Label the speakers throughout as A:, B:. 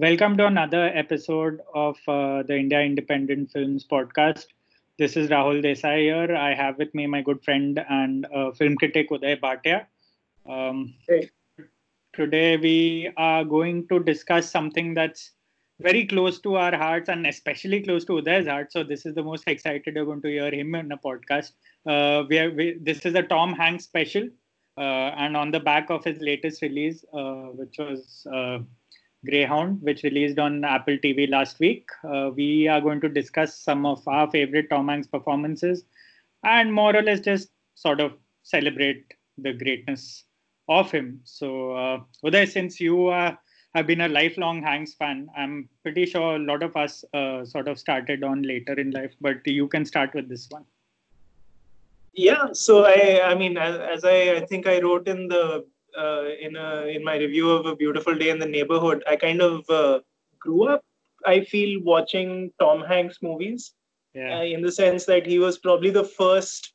A: Welcome to another episode of uh, the India Independent Films podcast. This is Rahul Desai here. I have with me my good friend and uh, film critic Uday Bhatia. Um,
B: hey.
A: Today we are going to discuss something that's very close to our hearts and especially close to Uday's heart. So this is the most excited we're going to hear him in a podcast. Uh, we, are, we this is a Tom Hanks special, uh, and on the back of his latest release, uh, which was uh, Greyhound, which released on Apple TV last week. Uh, we are going to discuss some of our favorite Tom Hanks performances and more or less just sort of celebrate the greatness of him. So, uh, Uday, since you uh, have been a lifelong Hanks fan, I'm pretty sure a lot of us uh, sort of started on later in life, but you can start with this one.
B: Yeah, so I, I mean, as, as I, I think I wrote in the uh, in a in my review of a beautiful day in the neighborhood i kind of uh, grew up i feel watching tom hanks movies.
A: Yeah.
B: uh, in the sense that he was probably the first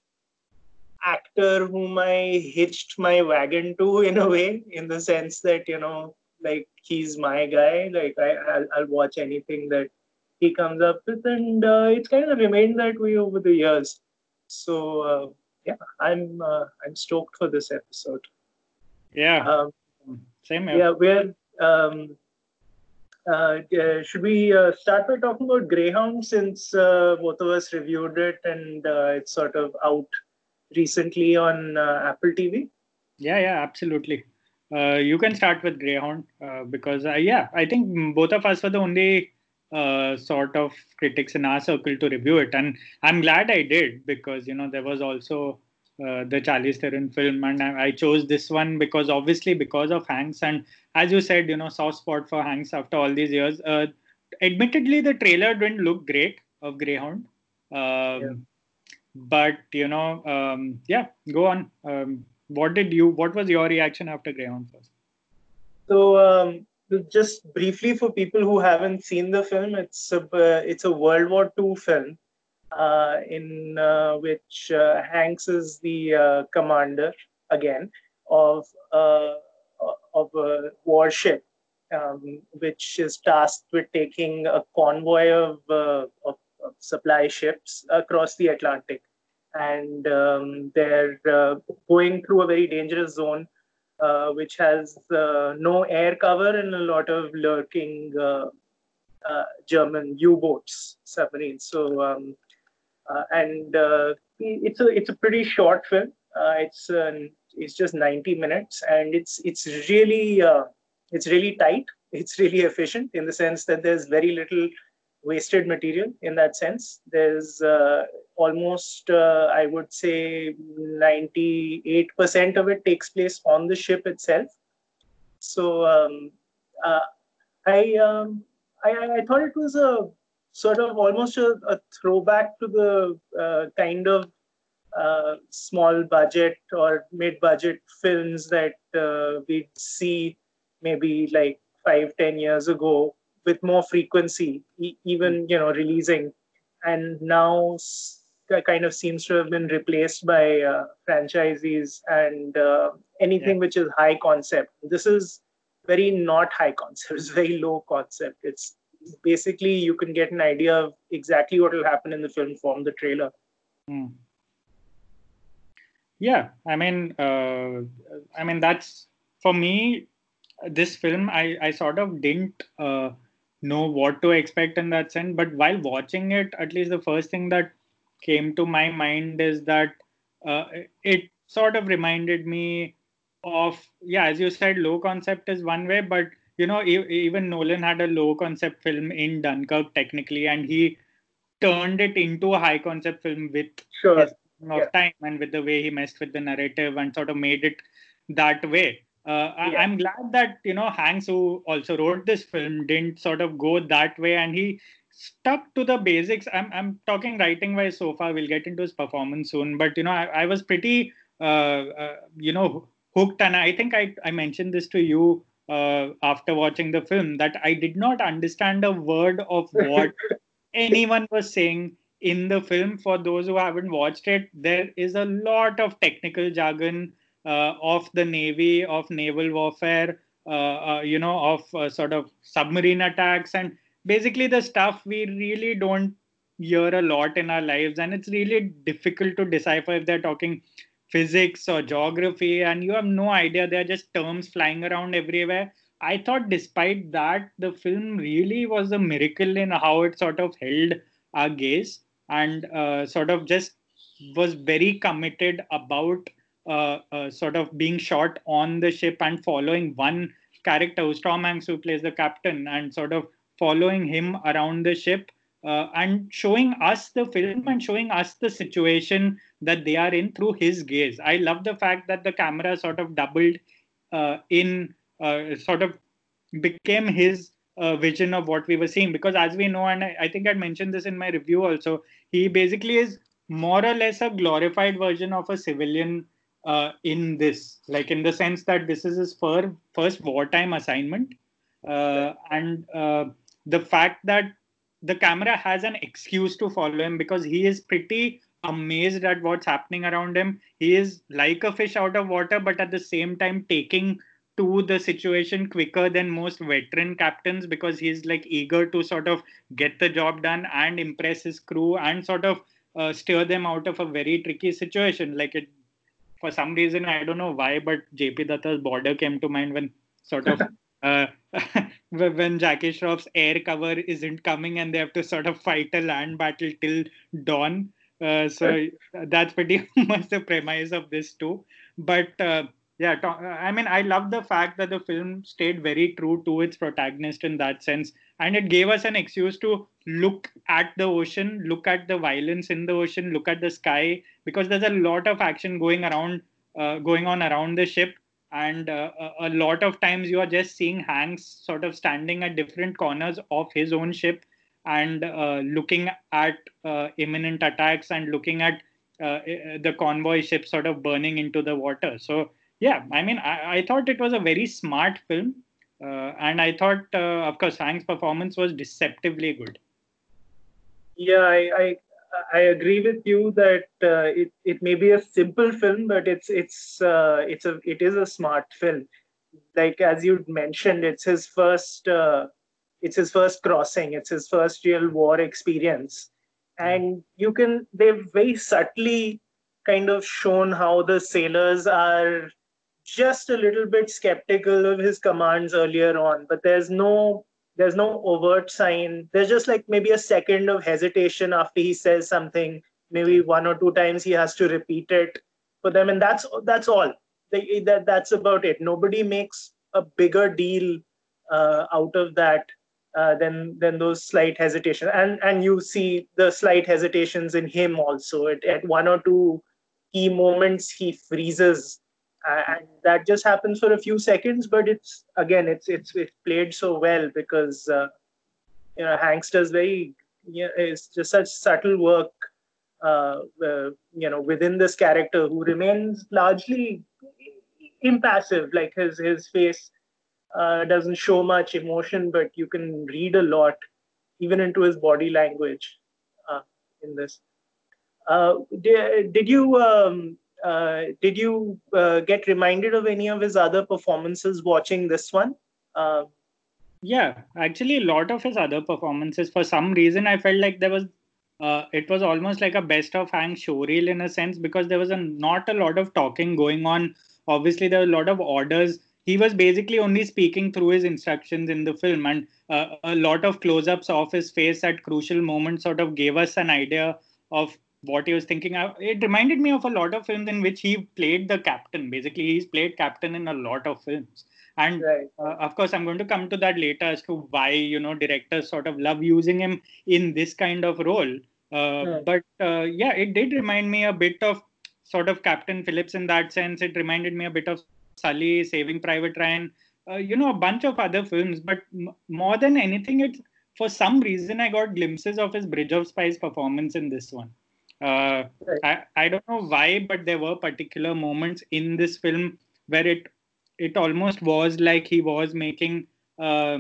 B: actor whom i hitched my wagon to in a way in the sense that you know like he's my guy like I, I'll, I'll watch anything that he comes up with and uh, it's kind of remained that way over the years. So uh, yeah i'm uh, i'm stoked for this episode
A: yeah.
B: Um,
A: Same here.
B: Yeah, we're. Um, uh, should we uh, start by talking about Greyhound since uh, both of us reviewed it and uh, it's sort of out recently on uh, Apple TV?
A: Yeah, yeah, absolutely. Uh, you can start with Greyhound because, yeah, I think both of us were the only sort of critics in our circle to review it. And I'm glad I did because, you know, there was also uh, the Charlize Theron film, and I, I, chose this one because obviously because of Hanks, and as you said, you know, soft spot for Hanks after all these years. Uh, admittedly, the trailer didn't look great of Greyhound, um, yeah. but you know, um, yeah, go on. Um, what did you? What was your reaction after Greyhound first?
B: So um, just briefly for people who haven't seen the film, it's a uh, it's a World War II film in uh, which uh, Hanks is the commander again of of a warship, um, which is tasked with taking a convoy of, of, of supply ships across the Atlantic and um, they're uh, going through a very dangerous zone uh, which has uh, no air cover and a lot of lurking German U-boats, submarines. So um, uh, and uh, it's a it's a pretty short film. Uh, it's it's just 90 minutes, and it's it's really it's really tight. It's really efficient in the sense that there's very little wasted material in that sense. There's uh, almost, uh, I would say, 98% of it takes place on the ship itself. So um, uh, I, um, I, I thought it was a sort of almost a, a throwback to the uh, kind of uh, small budget or mid budget films that uh, we'd see maybe like five, ten years ago with more frequency, e- even, you know, releasing. And now kind of seems to have been replaced by uh, franchises and uh, anything yeah. which is high concept. This is very not high concept. It's very low concept. It's basically you can get an idea of exactly what will happen in the film from the trailer.
A: Hmm. Yeah, I mean, uh, I mean that's for me. This film, I I sort of didn't uh, know what to expect in that sense, but while watching it, at least the first thing that came to my mind is that uh, it sort of reminded me of yeah, as you said, low concept is one way, but you know, even Nolan had a low concept film in Dunkirk technically, and he turned it into a high concept film with
B: sure.
A: of yeah. time and with the way he messed with the narrative and sort of made it that way. Uh, yeah. I'm glad that you know Hanks, who also wrote this film, didn't sort of go that way, and he stuck to the basics. I'm I'm talking writing wise so far. We'll get into his performance soon, but you know I, I was pretty uh, uh, you know hooked, and I think I I mentioned this to you uh, after watching the film that I did not understand a word of what anyone was saying in the film. For those who haven't watched it, there is a lot of technical jargon uh, of the Navy, of naval warfare. uh, uh, you know, of uh, sort of submarine attacks and basically the stuff we really don't hear a lot in our lives. And it's really difficult to decipher if they're talking physics or geography, and you have no idea. They're just terms flying around everywhere. I thought, despite that, the film really was a miracle in how it sort of held our gaze and uh, sort of just was very committed about uh, uh, sort of being shot on the ship and following one character who's Tom Hanks, who plays the captain, and sort of following him around the ship uh, and showing us the film and showing us the situation that they are in through his gaze. I love the fact that the camera sort of doubled uh, in, uh, sort of became his uh, vision of what we were seeing. Because as we know, and I, think I mentioned this in my review also, he basically is more or less a glorified version of a civilian uh, in this, like in the sense that this is his fir- first wartime assignment, uh, and the fact that the camera has an excuse to follow him because he is pretty amazed at what's happening around him. He is like a fish out of water, but at the same time taking to the situation quicker than most veteran captains because he's like eager to sort of get the job done and impress his crew and sort of uh, steer them out of a very tricky situation. Like it for some reason I don't know why, but JP Dutta's border came to mind when sort of uh, when Jackie Shroff's air cover isn't coming and they have to sort of fight a land battle till dawn. Uh, so that's pretty much the premise of this too. But uh, yeah, I mean, I love the fact that the film stayed very true to its protagonist in that sense, and it gave us an excuse to look at the ocean, look at the violence in the ocean, look at the sky, because there's a lot of action going around, uh, going on around the ship, and uh, a lot of times you are just seeing Hanks sort of standing at different corners of his own ship and uh, looking at uh, imminent attacks and looking at uh, the convoy ship sort of burning into the water. So yeah, I mean, I, I thought it was a very smart film, uh, and I thought, uh, of course, Hank's performance was deceptively good.
B: Yeah, I, I I agree with you that uh, it it may be a simple film, but it's it's uh, it's a it is a smart film. Like as you mentioned, it's his first uh, it's his first crossing. It's his first real war experience, and you can they've very subtly kind of shown how the sailors are just a little bit skeptical of his commands earlier on, but there's no there's no overt sign. There's just like maybe a second of hesitation after he says something. Maybe one or two times he has to repeat it for them, and that's that's all. They, that that's about it. Nobody makes a bigger deal uh, out of that uh, than than those slight hesitations. And and you see the slight hesitations in him also. At, at one or two key moments, he freezes and that just happens for a few seconds but it's again it's it's it's played so well because uh, you know hanks does very you know, it's just such subtle work uh, uh, you know within this character who remains largely impassive. Like his his face uh, doesn't show much emotion but you can read a lot even into his body language uh, in this. Uh, did, did you um, did you uh, get reminded of any of his other performances watching this one? Uh,
A: yeah, actually, a lot of his other performances. For some reason, I felt like there was. Uh, it was almost like a best of Hank showreel in a sense because there was a, not a lot of talking going on. Obviously, there were a lot of orders. He was basically only speaking through his instructions in the film, and uh, a lot of close-ups of his face at crucial moments sort of gave us an idea of what he was thinking. It reminded me of a lot of films in which he played the captain. Basically, he's played captain in a lot of films. And right. uh, of course, I'm going to come to that later as to why you know directors sort of love using him in this kind of role. Uh, right. But uh, yeah, it did remind me a bit of sort of Captain Phillips in that sense. It reminded me a bit of Sully, Saving Private Ryan. Uh, you know, a bunch of other films, but m- more than anything, it's for some reason I got glimpses of his Bridge of Spies performance in this one. Uh, I, I don't know why, but there were particular moments in this film where it it almost was like he was making uh,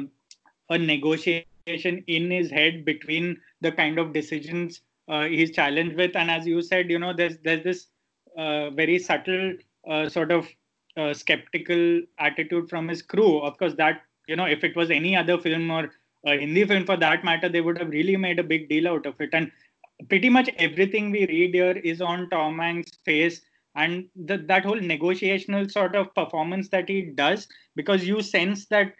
A: a negotiation in his head between the kind of decisions uh, he's challenged with. And as you said, you know, there's there's this uh, very subtle uh, sort of uh, skeptical attitude from his crew. Of course, that you know, if it was any other film or a Hindi film for that matter, they would have really made a big deal out of it. And pretty much everything we read here is on Tom Hanks' face and the, that whole negotiational sort of performance that he does because you sense that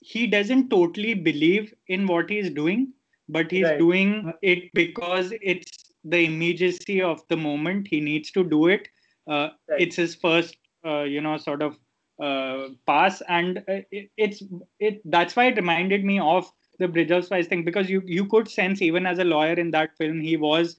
A: he doesn't totally believe in what he's doing but he's right. doing it because it's the immediacy of the moment he needs to do it uh, right. it's his first uh, you know sort of uh, pass and uh, it, it's it that's why it reminded me of the bridge of spies thing because you you could sense even as a lawyer in that film he was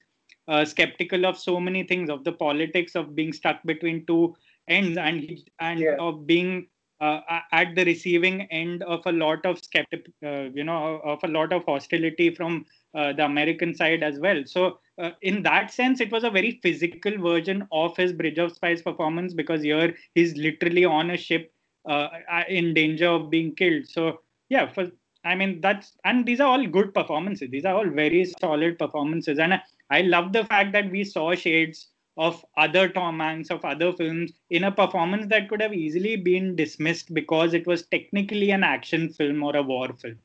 A: uh, skeptical of so many things of the politics of being stuck between two ends and and yeah. of being uh, at the receiving end of a lot of skeptic uh, you know of a lot of hostility from uh, the american side as well so uh, in that sense it was a very physical version of his bridge of spies performance because here he's literally on a ship uh, in danger of being killed so yeah for I mean, that's and these are all good performances. These are all very solid performances, and I love the fact that we saw shades of other Tom Hanks of other films in a performance that could have easily been dismissed because it was technically an action film or a war film.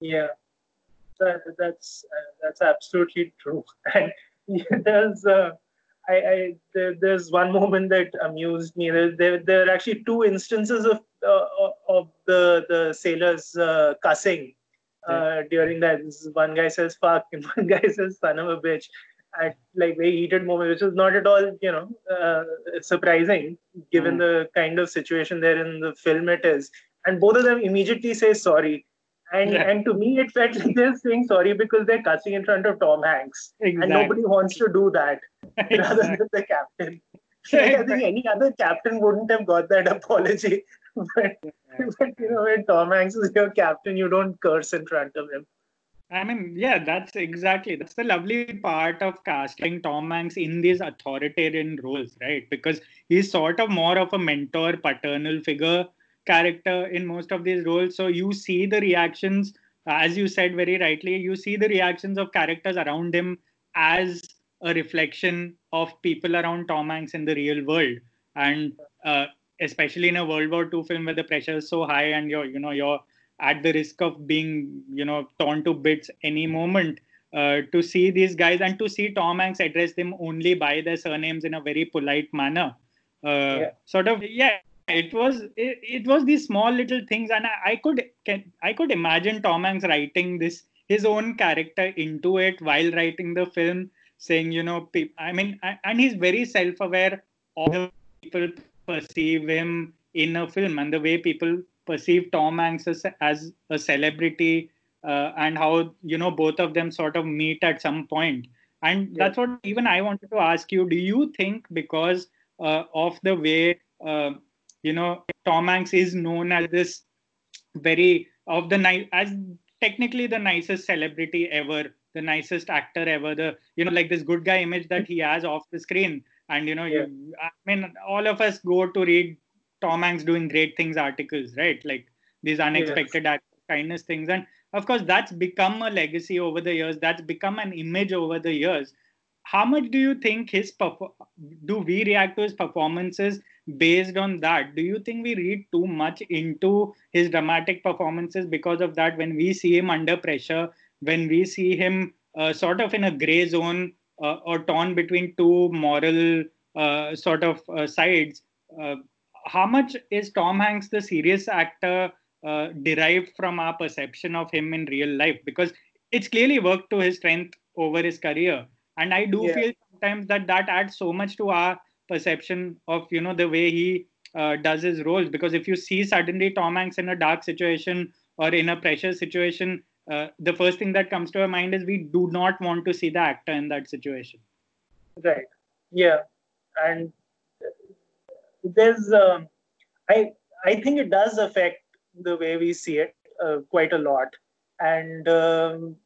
B: Yeah, that, that's uh, that's absolutely true. And there's uh, I, I there, there's one moment that amused me. There, there, there are actually two instances of of the the sailors uh, cussing uh, during that. One guy says "fuck" and one guy says "son of a bitch." At like very heated moment, which is not at all, you know, uh, surprising given mm. the kind of situation there in the film it is. And both of them immediately say sorry. And yeah. and to me, it felt like they're saying sorry because they're cussing in front of Tom Hanks, exactly. and nobody wants to do that exactly. rather than the captain. I think any other captain wouldn't have got that apology. But, but you know, when Tom Hanks is your captain, you don't curse in front of him.
A: I mean, yeah, that's exactly that's the lovely part of casting Tom Hanks in these authoritarian roles, right? Because he's sort of more of a mentor, paternal figure character in most of these roles. So you see the reactions, as you said very rightly, you see the reactions of characters around him as a reflection of people around Tom Hanks in the real world. And uh, especially in a World War II film where the pressure is so high and you're, you know, you're at the risk of being, you know, torn to bits any moment. Uh, to see these guys and to see Tom Hanks address them only by their surnames in a very polite manner, uh, yeah. sort of, yeah, it was it, it, was these small little things, and I, I could can, I could imagine Tom Hanks writing this his own character into it while writing the film, saying, you know, pe- I mean, and he's very self-aware of the people perceive him in a film and the way people perceive Tom Hanks as, as a celebrity uh, and how you know both of them sort of meet at some point. And yeah. that's what even I wanted to ask you. Do you think because uh, of the way uh, you know Tom Hanks is known as this very of the night as technically the nicest celebrity ever, the nicest actor ever, the you know like this good guy image that he has off the screen and you know yeah. you, i mean all of us go to read tom hanks doing great things articles right? Like these unexpected yes. kindness things. And of course that's become a legacy over the years. That's become an image over the years. How much do you think his do we react to his performances based on that? Do you think we read too much into his dramatic performances because of that when we see him under pressure when we see him uh, sort of in a gray zone or torn between two moral uh, sort of uh, sides. how much is Tom Hanks the serious actor derived from our perception of him in real life? Because it's clearly worked to his strength over his career, and I do yeah. feel sometimes that that adds so much to our perception of you know the way he uh, does his roles because if you see suddenly tom hanks in a dark situation or in a pressure situation uh, the first thing that comes to our mind is we do not want to see the actor in that situation.
B: Right. Yeah, and there's um, I I think it does affect the way we see it uh, quite a lot, and um,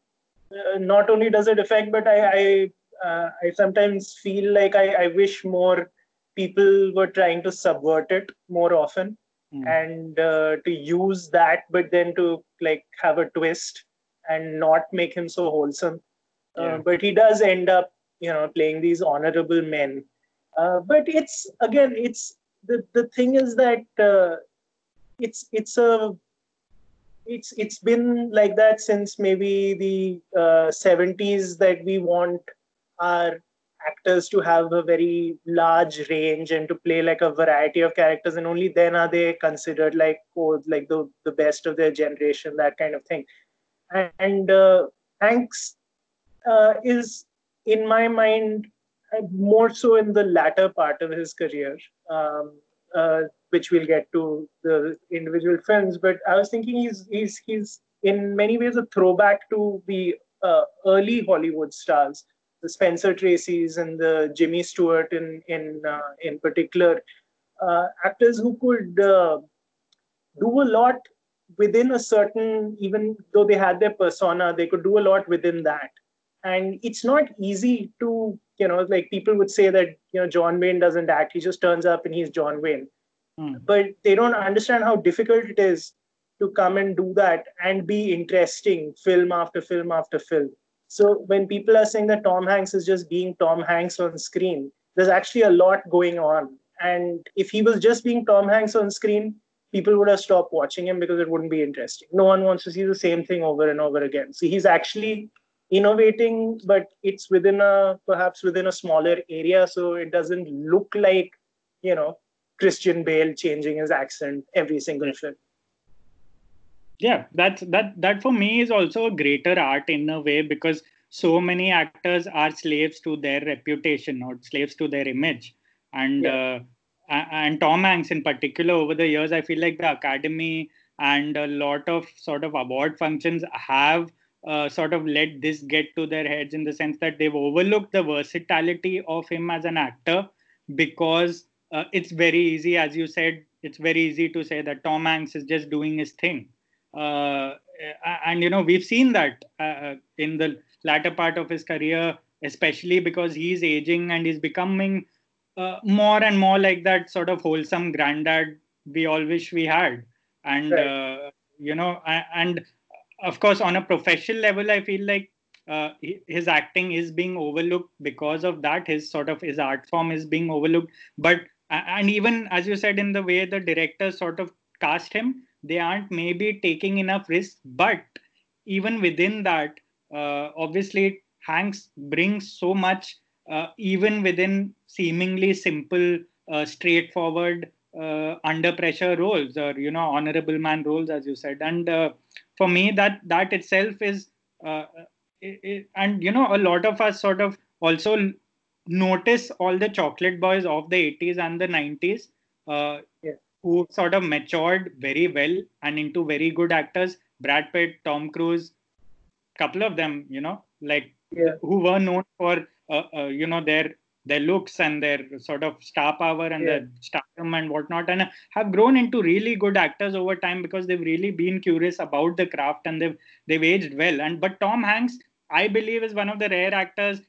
B: uh, not only does it affect, but I I, uh, I sometimes feel like I, I wish more people were trying to subvert it more often. Mm. and uh, to use that but then to like have a twist and not make him so wholesome. Uh, yeah. Uh, but he does end up, you know, playing these honorable men. Uh, but it's again, it's the the thing is that uh, it's it's a it's it's been like that since maybe the uh, 70s that we want our actors to have a very large range and to play like a variety of characters and only then are they considered like oh like the the best of their generation that kind of thing and uh, hanks uh, is in my mind more so in the latter part of his career um, uh, which we'll get to the individual films. But i was thinking he's he's he's in many ways a throwback to the uh, early hollywood stars the Spencer Tracy's and the Jimmy Stewart in in uh, in particular, uh, actors who could uh, do a lot within a certain, even though they had their persona, they could do a lot within that. And it's not easy to, you know, like people would say that you know John Wayne doesn't act; he just turns up and he's John Wayne. Mm. But they don't understand how difficult it is to come and do that and be interesting film after film after film so when people are saying that Tom Hanks is just being Tom Hanks on screen, there's actually a lot going on. And if he was just being Tom Hanks on screen, people would have stopped watching him because it wouldn't be interesting. No one wants to see the same thing over and over again. So he's actually innovating, but it's within a perhaps within a smaller area, so it doesn't look like you know Christian Bale changing his accent every single film
A: yeah that's that that for me is also a greater art in a way because so many actors are slaves to their reputation or slaves to their image and yeah. uh, and tom hanks in particular over the years i feel like the academy and a lot of sort of award functions have uh, sort of let this get to their heads in the sense that they've overlooked the versatility of him as an actor because uh, it's very easy as you said it's very easy to say that tom hanks is just doing his thing. Uh, and you know we've seen that uh, in the latter part of his career especially because he's aging and he's becoming uh, more and more like that sort of wholesome granddad we all wish we had. And right. uh, you know and of course on a professional level i feel like uh, his acting is being overlooked because of that. His sort of his art form is being overlooked. But and even as you said in the way the director sort of cast him they aren't maybe taking enough risk but even within that uh, obviously hanks brings so much uh, even within seemingly simple uh, straightforward uh, under pressure roles or you know honorable man roles as you said and uh, for me that that itself is uh, it, it, and you know a lot of us sort of also notice all the chocolate boys of the 80s and the 90s yeah who sort of matured very well and into very good actors. Brad Pitt, Tom Cruise, couple of them, you know, like yeah. who were known for uh, uh, you know their their looks and their sort of star power and yeah. their stardom and whatnot, and have grown into really good actors over time because they've really been curious about the craft and they've they've aged well. And but Tom Hanks, I believe, is one of the rare actors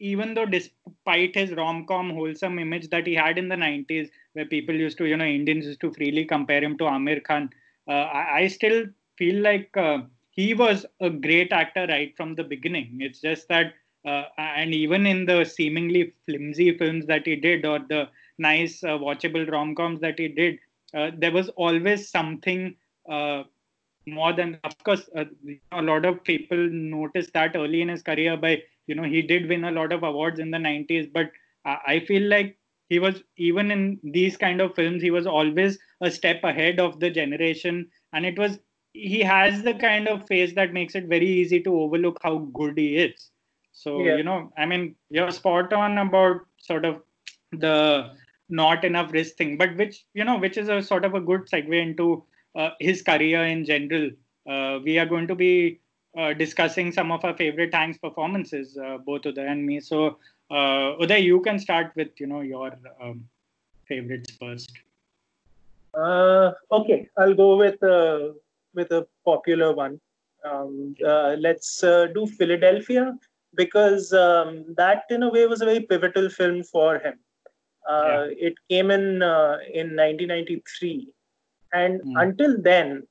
A: even though despite his rom-com wholesome image that he had in the 90s where people used to you know indians used to freely compare him to Aamir Khan uh, I, I, still feel like uh, he was a great actor right from the beginning it's just that uh, and even in the seemingly flimsy films that he did or the nice uh, watchable rom-coms that he did uh, there was always something uh, more than of course a lot of people noticed that early in his career by you know he did win a lot of awards in the 90s but i feel like he was even in these kind of films he was always a step ahead of the generation. And it was he has the kind of face that makes it very easy to overlook how good he is so yeah. you know i mean you're spot on about sort of the not enough risk thing but which you know which is a sort of a good segue into uh, his career in general uh, we are going to be uh, discussing some of our favorite Hanks performances, uh, both Uday and me. So, uh, Uday, you can start with you know your um, favorites first.
B: Uh, okay, I'll go with uh, with a popular one. Um, uh, let's uh, do Philadelphia because um, that, in a way, was a very pivotal film for him. Uh, yeah. It came in uh, in 1993, and mm. until then,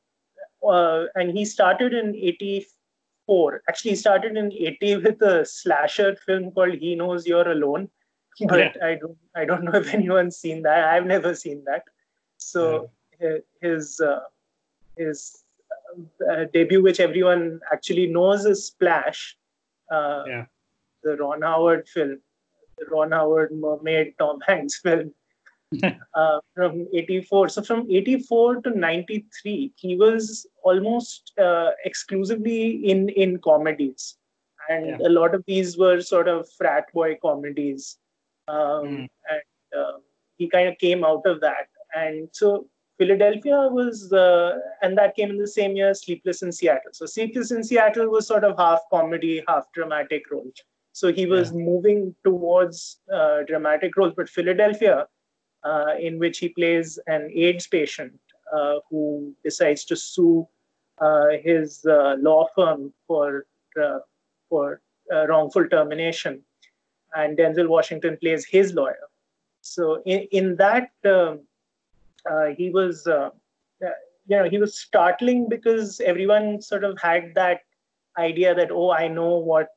B: uh, and he started in 84. Actually, he started in 80 with a slasher film called He Knows You're Alone. but yeah. I don't I don't know if anyone's seen that. I've never seen that. So yeah. his uh, his uh, debut, which everyone actually knows, is Splash. Uh, yeah. The Ron Howard film, the Ron Howard mermaid Tom Hanks film. uh, from 84 so from 84 to 93 he was almost uh, exclusively in in comedies and yeah. a lot of these were sort of frat boy comedies um, mm. and uh, he kind of came out of that and so philadelphia was uh, and that came in the same year sleepless in seattle so sleepless in seattle was sort of half comedy half dramatic role so he was yeah. moving towards uh, dramatic roles but philadelphia uh, in which he plays an AIDS patient uh, who decides to sue uh, his uh, law firm for uh, for wrongful termination, and Denzel Washington plays his lawyer. So in, in that um, he was you know he was startling because everyone sort of had that idea that oh I know what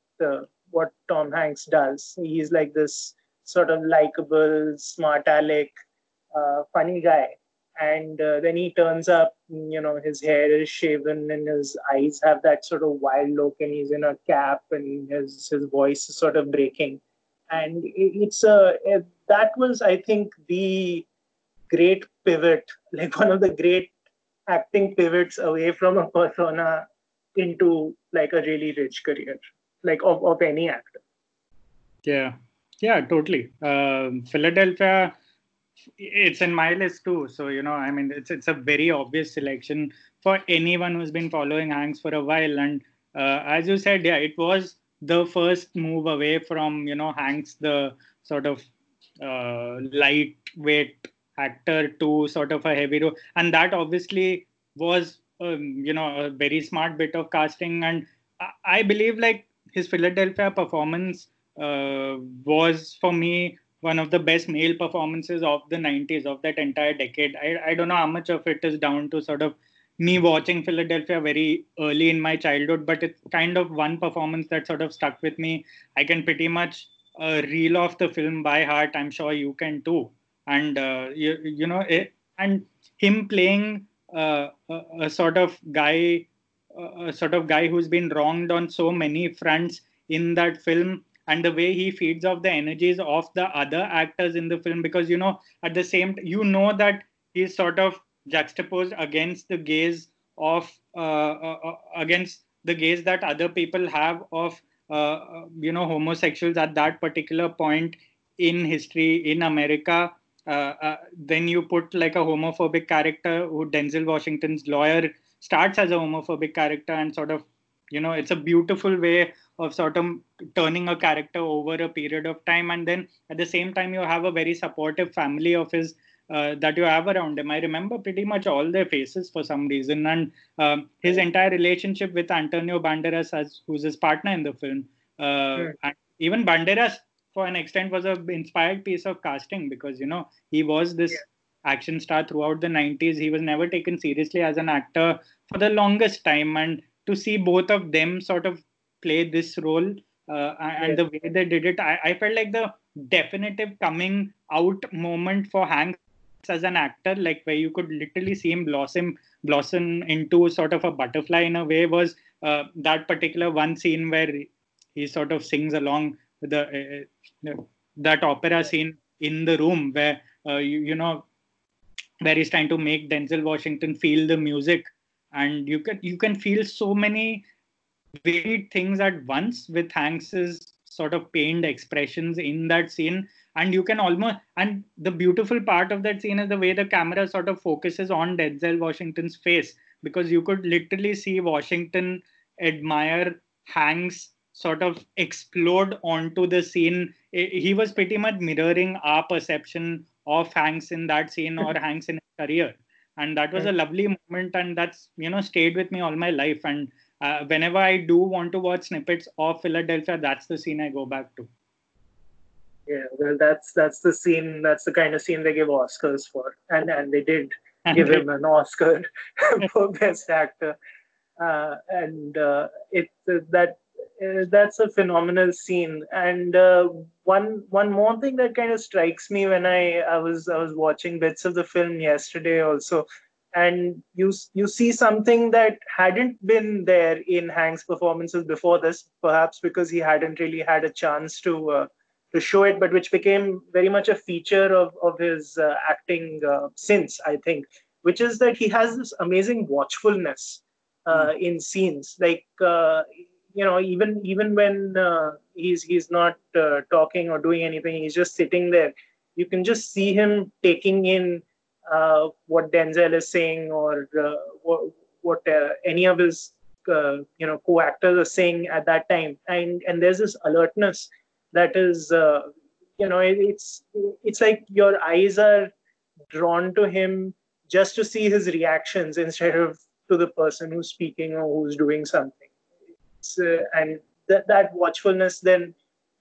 B: what Tom Hanks does. He's like this sort of likable, smart aleck, uh, funny guy. And uh, then he turns up, you know, his hair is shaven and his eyes have that sort of wild look, and he's in a cap and his, his voice is sort of breaking. And it's a, that was, I think, the great pivot, like one of the great acting pivots away from a persona into like a really rich career, like of, of any actor.
A: Yeah, yeah, totally. Um, Philadelphia, it's in my list too. So you know, I mean, it's it's a very obvious selection for anyone who's been following Hanks for a while. And uh, as you said, yeah, it was the first move away from you know Hanks, the sort of uh, lightweight actor, to sort of a heavy role, and that obviously was um, you know a very smart bit of casting. And I, I believe like his Philadelphia performance uh, was for me one of the best male performances of the 90s of that entire decade. I, I don't know how much of it is down to sort of me watching philadelphia very early in my childhood but it's kind of one performance that sort of stuck with me. I can pretty much uh, reel off the film by heart. I'm sure you can too and uh, you, you know it, and him playing uh, a, a, sort of guy a sort of guy who's been wronged on so many fronts in that film and the way he feeds off the energies of the other actors in the film because you know at the same you know that he's sort of juxtaposed against the gaze of uh, uh, uh against the gaze that other people have of you know homosexuals at that particular point in history in america then you put like a homophobic character who denzel washington's lawyer starts as a homophobic character and sort of you know it's a beautiful way of sort of turning a character over a period of time. And then at the same time you have a very supportive family of his uh, that you have around him. I remember pretty much all their faces for some reason. And um, his entire relationship with antonio banderas as who's his partner in the film. Uh, sure. and even banderas for an extent was a inspired piece of casting because you know he was this yeah. action star throughout the 90s he was never taken seriously as an actor for the longest time. And to see both of them sort of play this role uh, and the way they did it I, I, felt like the definitive coming out moment for hanks as an actor like where you could literally see him blossom blossom into sort of a butterfly in a way was uh, that particular one scene where he sort of sings along the uh, that opera scene in the room where uh, you, you know where he's trying to make denzel washington feel the music. And you can you can feel so many varied things at once with Hanks's sort of pained expressions in that scene. And you can almost and the beautiful part of that scene is the way the camera sort of focuses on Denzel Washington's face. Because you could literally see Washington admire Hanks sort of explode onto the scene he was pretty much mirroring our perception of Hanks in that scene or Hanks in his career and that was a lovely moment and that's you know stayed with me all my life and uh, whenever I do want to watch snippets of Philadelphia, that's the scene I go back to.
B: Yeah, well, that's that's the scene. That's the kind of scene they give Oscars for, and and they did give him an Oscar for best actor. Uh, and uh, it that uh, that's a phenomenal scene. And uh, one one more thing that kind of strikes me when I, I was I was watching bits of the film yesterday also, and you you see something that hadn't been there in Hank's performances before this, perhaps because he hadn't really had a chance to uh, to show it, but which became very much a feature of of his uh, acting uh, since I think, which is that he has this amazing watchfulness mm. in scenes, like uh, you know even even when uh, he's he's not uh, talking or doing anything, he's just sitting there. You can just see him taking in uh, what Denzel is saying or uh, what, what uh, any of his uh, you know co-actors are saying at that time, and and there's this alertness that is you know it, it's it's like your eyes are drawn to him just to see his reactions instead of to the person who's speaking or who's doing something. Uh, and that that watchfulness then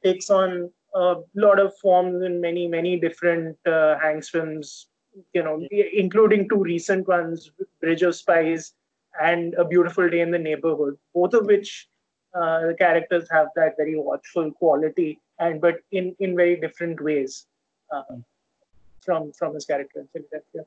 B: takes on a lot of forms in many many different uh, Hanks films you know, including two recent ones, Bridge of Spies and A Beautiful Day in the Neighborhood, both of which uh, the characters have that very watchful quality, and but in in very different ways uh, from from his character in Philadelphia.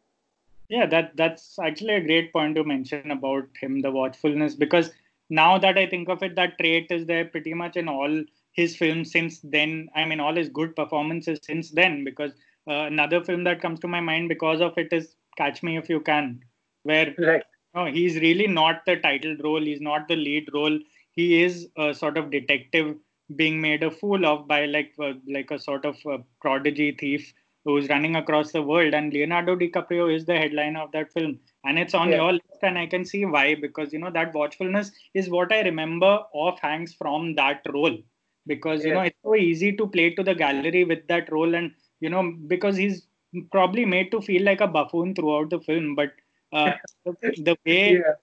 A: Yeah, that that's actually a great point to mention about him, the watchfulness, because now that I think of it, that trait is there pretty much in all his films since then. I mean, all his good performances since then, because uh, another film that comes to my mind because of it is Catch Me If You Can, where
B: right.
A: no, he's really not the title role, he's not the lead role. He is a sort of detective being made a fool of by like uh, like a sort of a prodigy thief who's running across the world and leonardo dicaprio is the headline of that film and it's on yeah. your list and i can see why because you know that watchfulness is what i remember of hanks from that role because yeah. you know it's so easy to play to the gallery with that role and you know, because he's probably made to feel like a buffoon throughout the film. But uh, the way, yeah.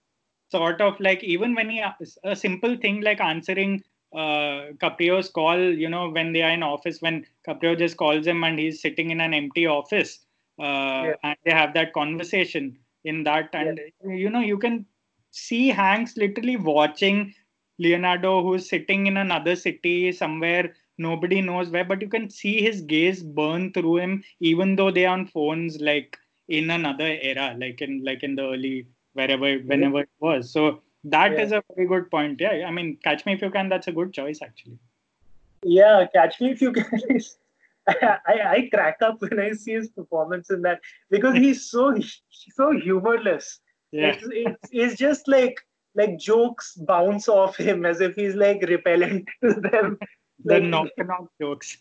A: sort of like, even when he a simple thing like answering uh, Caprio's call, you know, when they are in office, when Caprio just calls him and he's sitting in an empty office, uh, yeah. and they have that conversation in that, and yeah. you know, you can see Hanks literally watching Leonardo, who's sitting in another city somewhere nobody knows where but you can see his gaze burn through him even though they are on phones like in another era like in like in the early wherever whenever it was so that yeah. is a very good point yeah i mean catch me if you can that's a good choice actually
B: yeah catch me if you can I, I crack up when I see his performance in that because he's so so humorless. Yeah. It's, it's, it's just like like jokes bounce off him as if he's like repellent to them
A: the like, knock knock jokes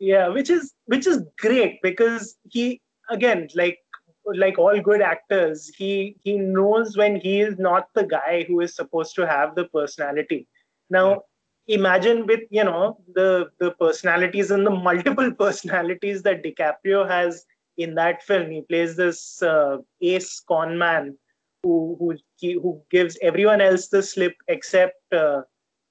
B: yeah which is which is great because he again like like all good actors he he knows when he is not the guy who is supposed to have the personality now yeah. imagine with you know the the personalities and the multiple personalities that DiCaprio has in that film he plays this uh, ace con man who who who gives everyone else the slip except uh,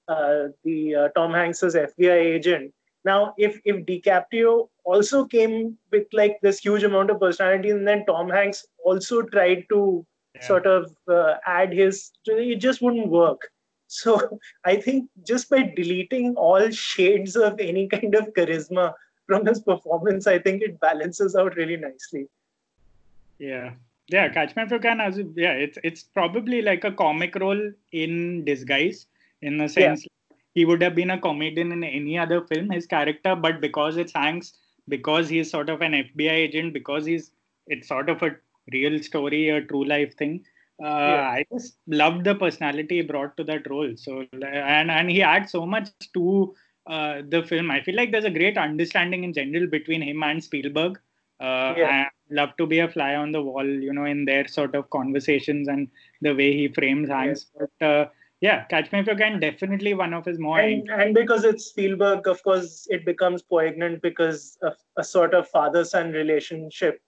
B: uh, the uh, Tom Hanks's FBI agent. Now, if if DiCaprio also came with like this huge amount of personality, and then Tom Hanks also tried to yeah. sort of uh, add his, it just wouldn't work. So I think just by deleting all shades of any kind of charisma from his performance, I think it balances out really nicely.
A: Yeah, yeah. Catch Me If You Can, as yeah, it's it's probably like a comic role in disguise in the sense yeah. He would have been a comedian in any other film his character but because it's hanks because he's sort of an fbi agent because he's it's sort of a real story a true life thing uh, yeah. i just loved the personality he brought to that role so and and he adds so much to uh, the film i feel like there's a great understanding in general between him and spielberg uh, yeah. I love to be a fly on the wall, you know, in their sort of conversations and the way he frames Hanks. But uh, yeah, Catch Me If You Can definitely one of his more.
B: And, and because it's Spielberg, of course, it becomes poignant because a, a sort of father-son relationship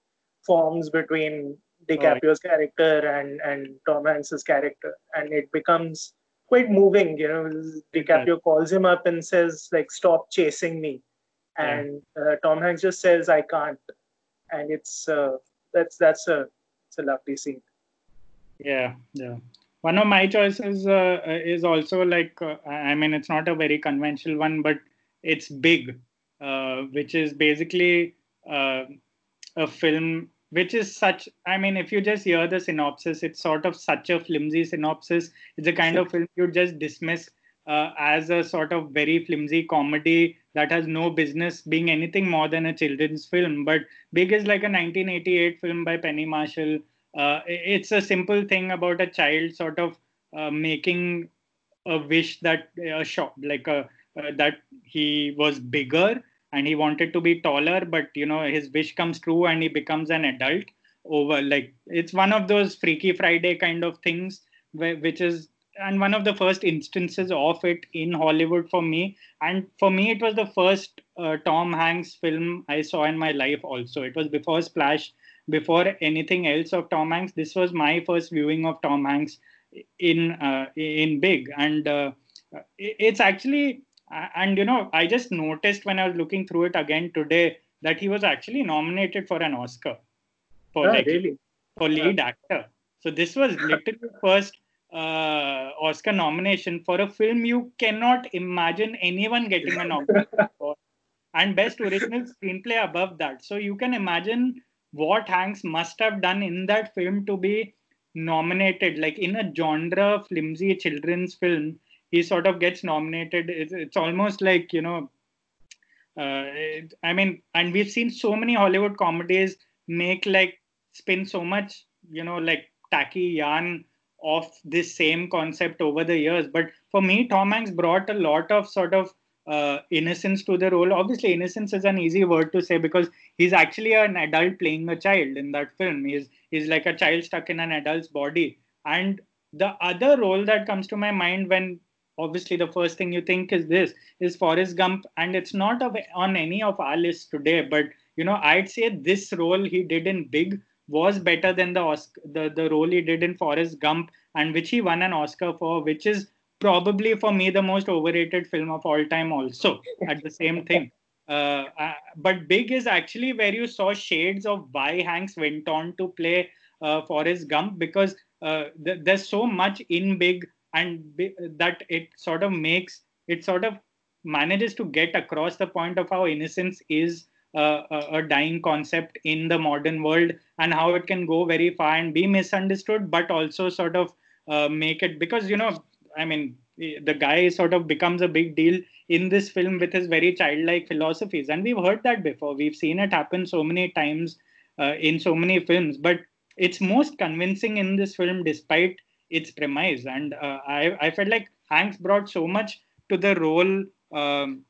B: forms between DiCaprio's oh, character and and Tom Hanks's character, and it becomes quite moving. You know, DiCaprio calls him up and says like, "Stop chasing me," and uh, Tom Hanks just says, "I can't," and it's uh, that's that's a it's a lovely scene.
A: Yeah, yeah. One of my choices uh, is also like uh, I mean it's not a very conventional one, but it's big, uh, which is basically uh, a film which is such. I mean, if you just hear the synopsis, it's sort of such a flimsy synopsis. It's a kind of film you just dismiss uh, as a sort of very flimsy comedy that has no business being anything more than a children's film. But Big is like a 1988 film by Penny Marshall uh, it's a simple thing about a child sort of uh, making a wish that a shot like a uh, that he was bigger and he wanted to be taller but you know his wish comes true and he becomes an adult over like it's one of those freaky friday kind of things which is and one of the first instances of it in hollywood for me. And for me it was the first uh, tom hanks film i saw in my life also. It was before splash before anything else of Tom Hanks. This was my first viewing of Tom Hanks in uh, in Big, and uh, it's actually and you know I just noticed when I was looking through it again today that he was actually nominated for an Oscar
B: for oh, like, really?
A: for lead yeah. actor. So this was literally first uh, Oscar nomination for a film you cannot imagine anyone getting a nomination for, and best original screenplay above that. So you can imagine what Hanks must have done in that film to be nominated. Like in a genre flimsy children's film, he sort of gets nominated. It's, it's almost like, you know, uh, I mean, and we've seen so many Hollywood comedies make like spin so much, you know, like tacky yarn of this same concept over the years. But for me, Tom Hanks brought a lot of sort of uh, innocence to the role. Obviously, innocence is an easy word to say because he's actually an adult playing a child in that film. He's he's like a child stuck in an adult's body. And the other role that comes to my mind when obviously the first thing you think is this is Forrest Gump, and it's not on any of our lists today. But you know, I'd say this role he did in Big was better than the Oscar, the the role he did in Forrest Gump, and which he won an Oscar for, which is probably for me the most overrated film of all time also at the same thing. Uh, uh, but big is actually where you saw shades of why hanks went on to play uh, forrest gump because uh, th- there's so much in big and b- that it sort of makes it sort of manages to get across the point of how innocence is uh, a, a dying concept in the modern world and how it can go very far and be misunderstood but also sort of uh, make it because you know I mean, the guy sort of becomes a big deal in this film with his very childlike philosophies. And we've heard that before. We've seen it happen so many times uh, in so many films. But it's most convincing in this film despite its premise. And uh, I, I felt like Hanks brought so much to the role um,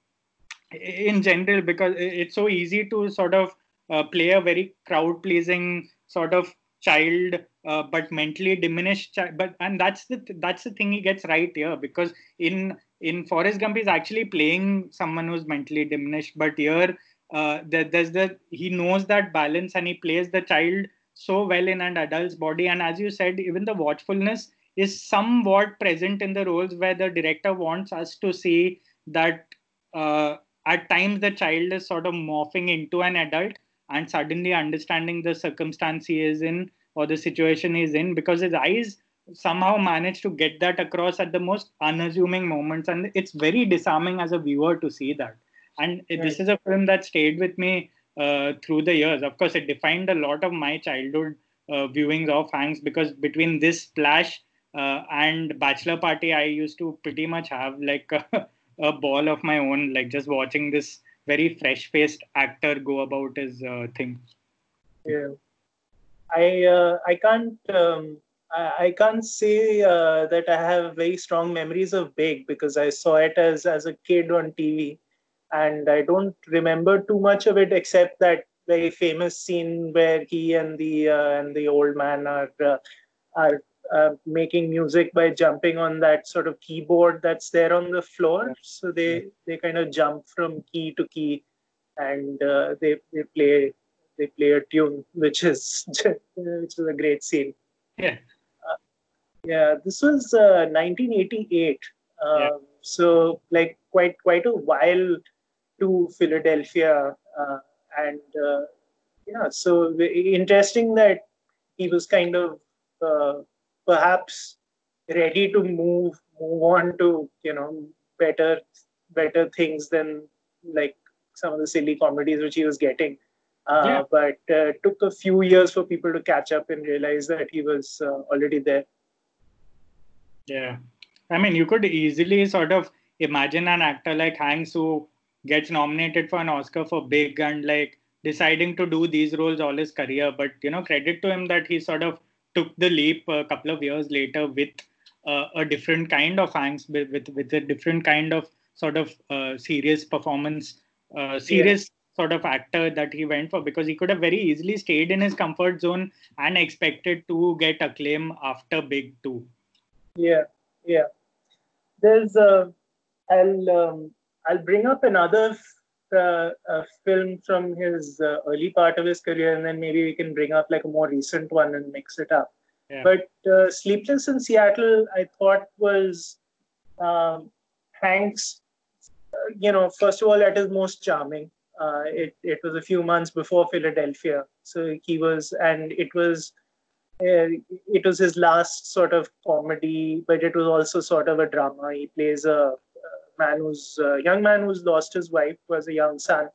A: in general because it's so easy to sort of uh, play a very crowd pleasing sort of child uh, but mentally diminished child but and that's the that's the thing he gets right here because in in Forrest Gump he's actually playing someone who's mentally diminished but here uh, there's the he knows that balance and he plays the child so well in an adult's body. And as you said even the watchfulness is somewhat present in the roles where the director wants us to see that uh, at times the child is sort of morphing into an adult and suddenly understanding the circumstance he is in or the situation he's in because his eyes somehow manage to get that across at the most unassuming moments. And it's very disarming as a viewer to see that. And right. this is a film that stayed with me uh, through the years. Of course it defined a lot of my childhood uh, viewings of hanks because between this splash uh, and bachelor party i used to pretty much have like a, a ball of my own like just watching this very fresh faced actor go about his uh, thing.
B: Yeah. I uh, I can't um, I, I, can't say uh, that I have very strong memories of Big because I saw it as as a kid on TV, and I don't remember too much of it except that very famous scene where he and the uh, and the old man are uh, are uh, making music by jumping on that sort of keyboard that's there on the floor. So they they kind of jump from key to key, and uh, they they play they play a tune, which is which is a great scene.
A: Yeah.
B: Uh, yeah, this was uh, 1988. Uh, yeah. So like quite quite a while to Philadelphia, uh, and uh, yeah, so interesting that he was kind of uh, perhaps ready to move move on to you know better better things than like some of the silly comedies which he was getting. Uh, yeah. But uh, took a few years for people to catch up and realize that he was uh, already there.
A: Yeah, I mean, you could easily sort of imagine an actor like Hanks who gets nominated for an Oscar for Big and like deciding to do these roles all his career. But you know, credit to him that he sort of took the leap a couple of years later with uh, a different kind of Hanks, with, with with a different kind of sort of uh, serious performance, uh, serious yeah. sort of actor that he went for because he could have very easily stayed in his comfort zone and expected to get acclaim after Big Two.
B: Yeah, yeah. There's uh, I'll um, I'll bring up another uh, a film from his uh, early part of his career, and then maybe we can bring up like a more recent one and mix it up. Yeah. But uh, Sleepless in Seattle, I thought was um, Hanks. Uh, you know, first of all, at his most charming. Uh, it it was a few months before Philadelphia, so he was, and it was. Uh, it was his last sort of comedy, but it was also sort of a drama. He plays a man who's a young man who's lost his wife, who has a young son,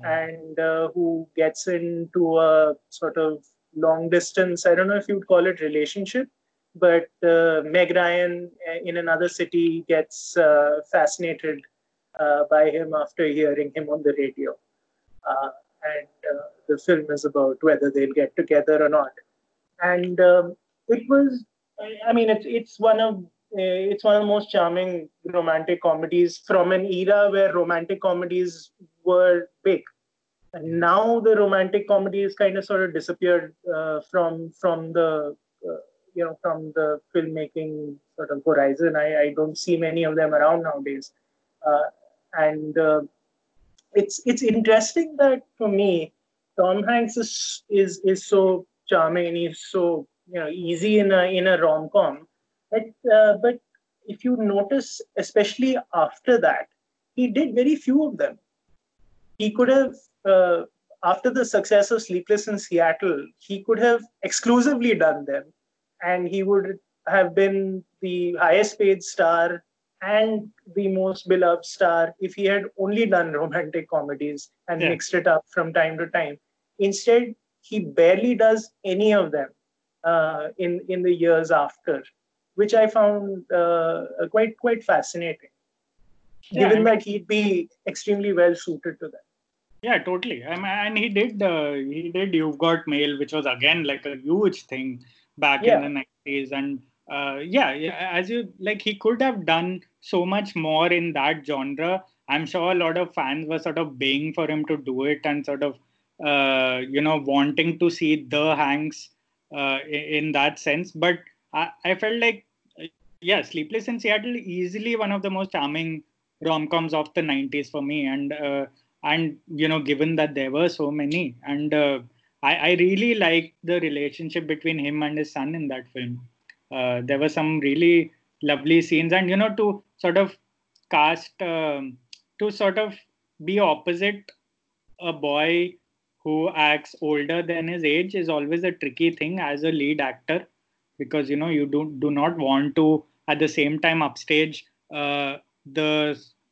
B: mm. and uh, who gets into a sort of long distance. I don't know if you'd call it relationship, but uh, Meg Ryan uh, in another city gets uh, fascinated uh, by him after hearing him on the radio, uh, and the film is about whether they'll get together or not. And um, it was, I mean, it's it's one of Eh, it's one of the most charming romantic comedies from an era where romantic comedies were big. And now the romantic comedies kind of sort of disappeared uh, from from the uh, you know from the filmmaking sort of horizon. I, I don't see many of them around nowadays, uh, and uh, it's it's interesting that for me, Tom Hanks is is is so charming and he's so you know easy in a in a rom com but, uh, but if you notice, especially after that, he did very few of them. He could have, uh, after the success of Sleepless in Seattle, he could have exclusively done them, and he would have been the highest paid star and the most beloved star if he had only done romantic comedies and yeah. mixed it up from time to time. Instead, he barely does any of them uh, in in the years after which I found uh, quite quite fascinating. Yeah, given I mean, that he'd be extremely well suited to that.
A: Yeah, totally. I mean, and he did uh, he did You've Got Mail, which was again like a huge thing back yeah. in the nineties, and uh, yeah, yeah, as you like, he could have done so much more in that genre. I'm sure a lot of fans were sort of baying for him to do it and sort of uh, you know wanting to see the Hanks uh, in that sense. But I, I felt like, yeah, Sleepless in Seattle easily one of the most charming rom coms of the 90s for me. And, uh, and you know, given that there were so many, and uh, I, I really liked the relationship between him and his son in that film. Uh, there were some really lovely scenes, and you know, to sort of cast, um, to sort of be opposite a boy who acts older than his age is always a tricky thing as a lead actor because you know you do do not want to at the same time upstage uh, the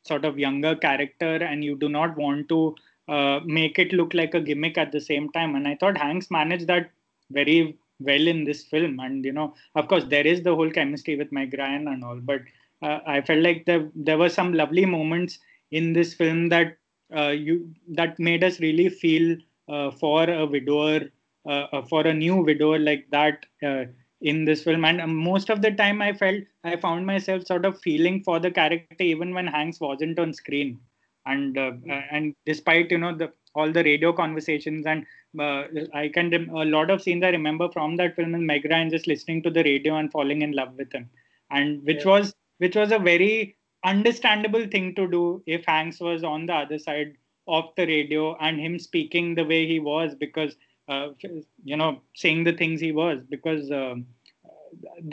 A: sort of younger character and you do not want to uh, make it look like a gimmick at the same time. And i thought hanks managed that very well in this film. And you know of course there is the whole chemistry with meg ryan and all but uh, i felt like there, there were some lovely moments in this film that uh, you that made us really feel uh, for a widower uh, for a new widower like that in this film. And um, most of the time i felt i found myself sort of feeling for the character even when hanks wasn't on screen. And uh, and despite you know the all the radio conversations and uh, i can a lot of scenes i remember from that film and meg ryan just listening to the radio and falling in love with him. And which yeah. was which was a very understandable thing to do if hanks was on the other side of the radio and him speaking the way he was because uh, you know saying the things he was because um,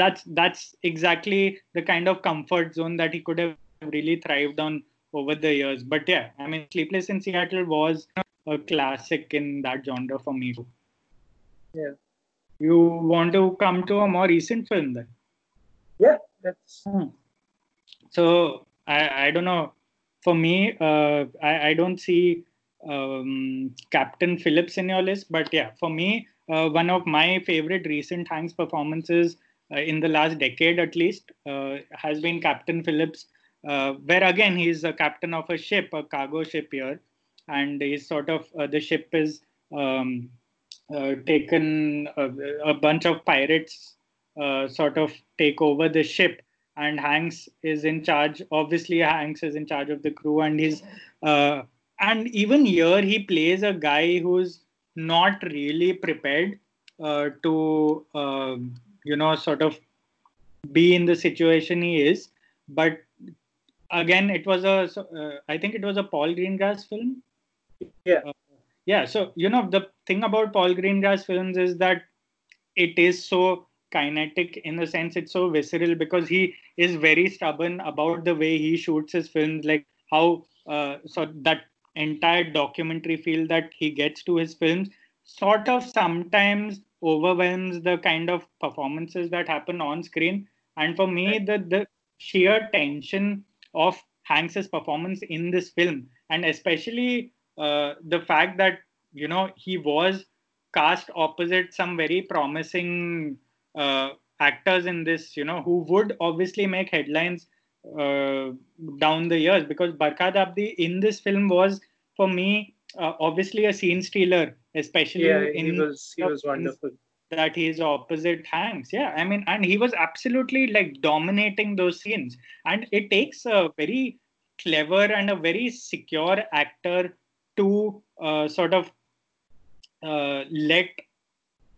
A: that's that's exactly the kind of comfort zone that he could have really thrived on over the years but yeah i mean sleepless in seattle was a classic in that genre for me too
B: yeah
A: you want to come to a more recent film then
B: yeah that's.
A: Hmm. So I I don't know. For me, uh, I I don't see um, Captain Phillips in your list, but yeah, for me, uh, one of my favorite recent Hanks performances uh, in the last decade at least uh, has been Captain Phillips, uh, where again he's a captain of a ship, a cargo ship here, and he's sort of uh, the ship is um, uh, taken a, bunch of pirates sort of take over the ship and Hanks is in charge. Obviously, Hanks is in charge of the crew, and he's and even here he plays a guy who's not really prepared uh, to uh, you know sort of be in the situation he is. But again it was a uh, I think it was a paul greengrass film.
B: Yeah.
A: Uh, yeah so you know the thing about paul greengrass films is that it is so kinetic in the sense it's so visceral because he is very stubborn about the way he shoots his films like how uh, so that entire documentary feel that he gets to his films sort of sometimes overwhelms the kind of performances that happen on screen. And for me, the, the sheer tension of Hanks's performance in this film, and especially uh, the fact that you know he was cast opposite some very promising uh, actors in this, you know, who would obviously make headlines uh, down the years because Barkhad Abdi in this film was for me uh, obviously a scene stealer, especially
B: yeah,
A: in
B: he was he was wonderful.
A: That he's opposite Hanks, yeah. I mean, and he was absolutely like dominating those scenes, and it takes a very clever and a very secure actor to uh, sort of uh, let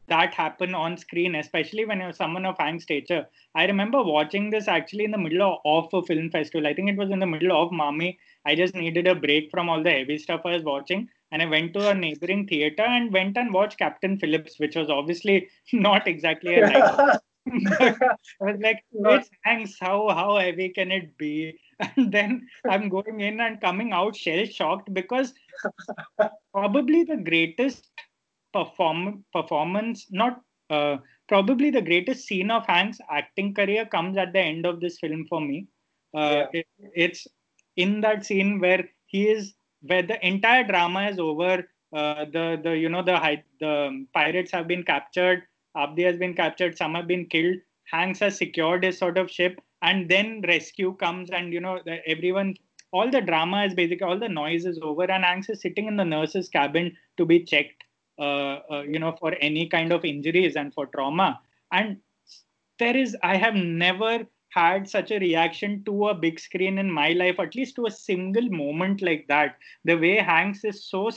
A: that happen on screen, especially when you're someone of Hank's stature. I remember watching this actually in the middle of, a film festival. I think it was in the middle of Mami. I just needed a break from all the heavy stuff I was watching. And I went to a neighboring theater and went and watched Captain Phillips, which was obviously not exactly a nice. I was like, it's Hanks. How how heavy can it be? And then I'm going in and coming out shell shocked because probably the greatest perform performance, not uh, probably the greatest scene of Hank's acting career comes at the end of this film for me. Uh, yeah. it, it's in that scene where he is where the entire drama is over. Uh, the the you know the the pirates have been captured. Abdi has been captured. Some have been killed. Hanks has secured his sort of ship, and then rescue comes, and you know everyone. All the drama is basically all the noise is over, and Hanks is sitting in the nurse's cabin to be checked you know for any kind of injuries and for trauma. And there is i have never had such a reaction to a big screen in my life at least to a single moment like that. The way hanks is so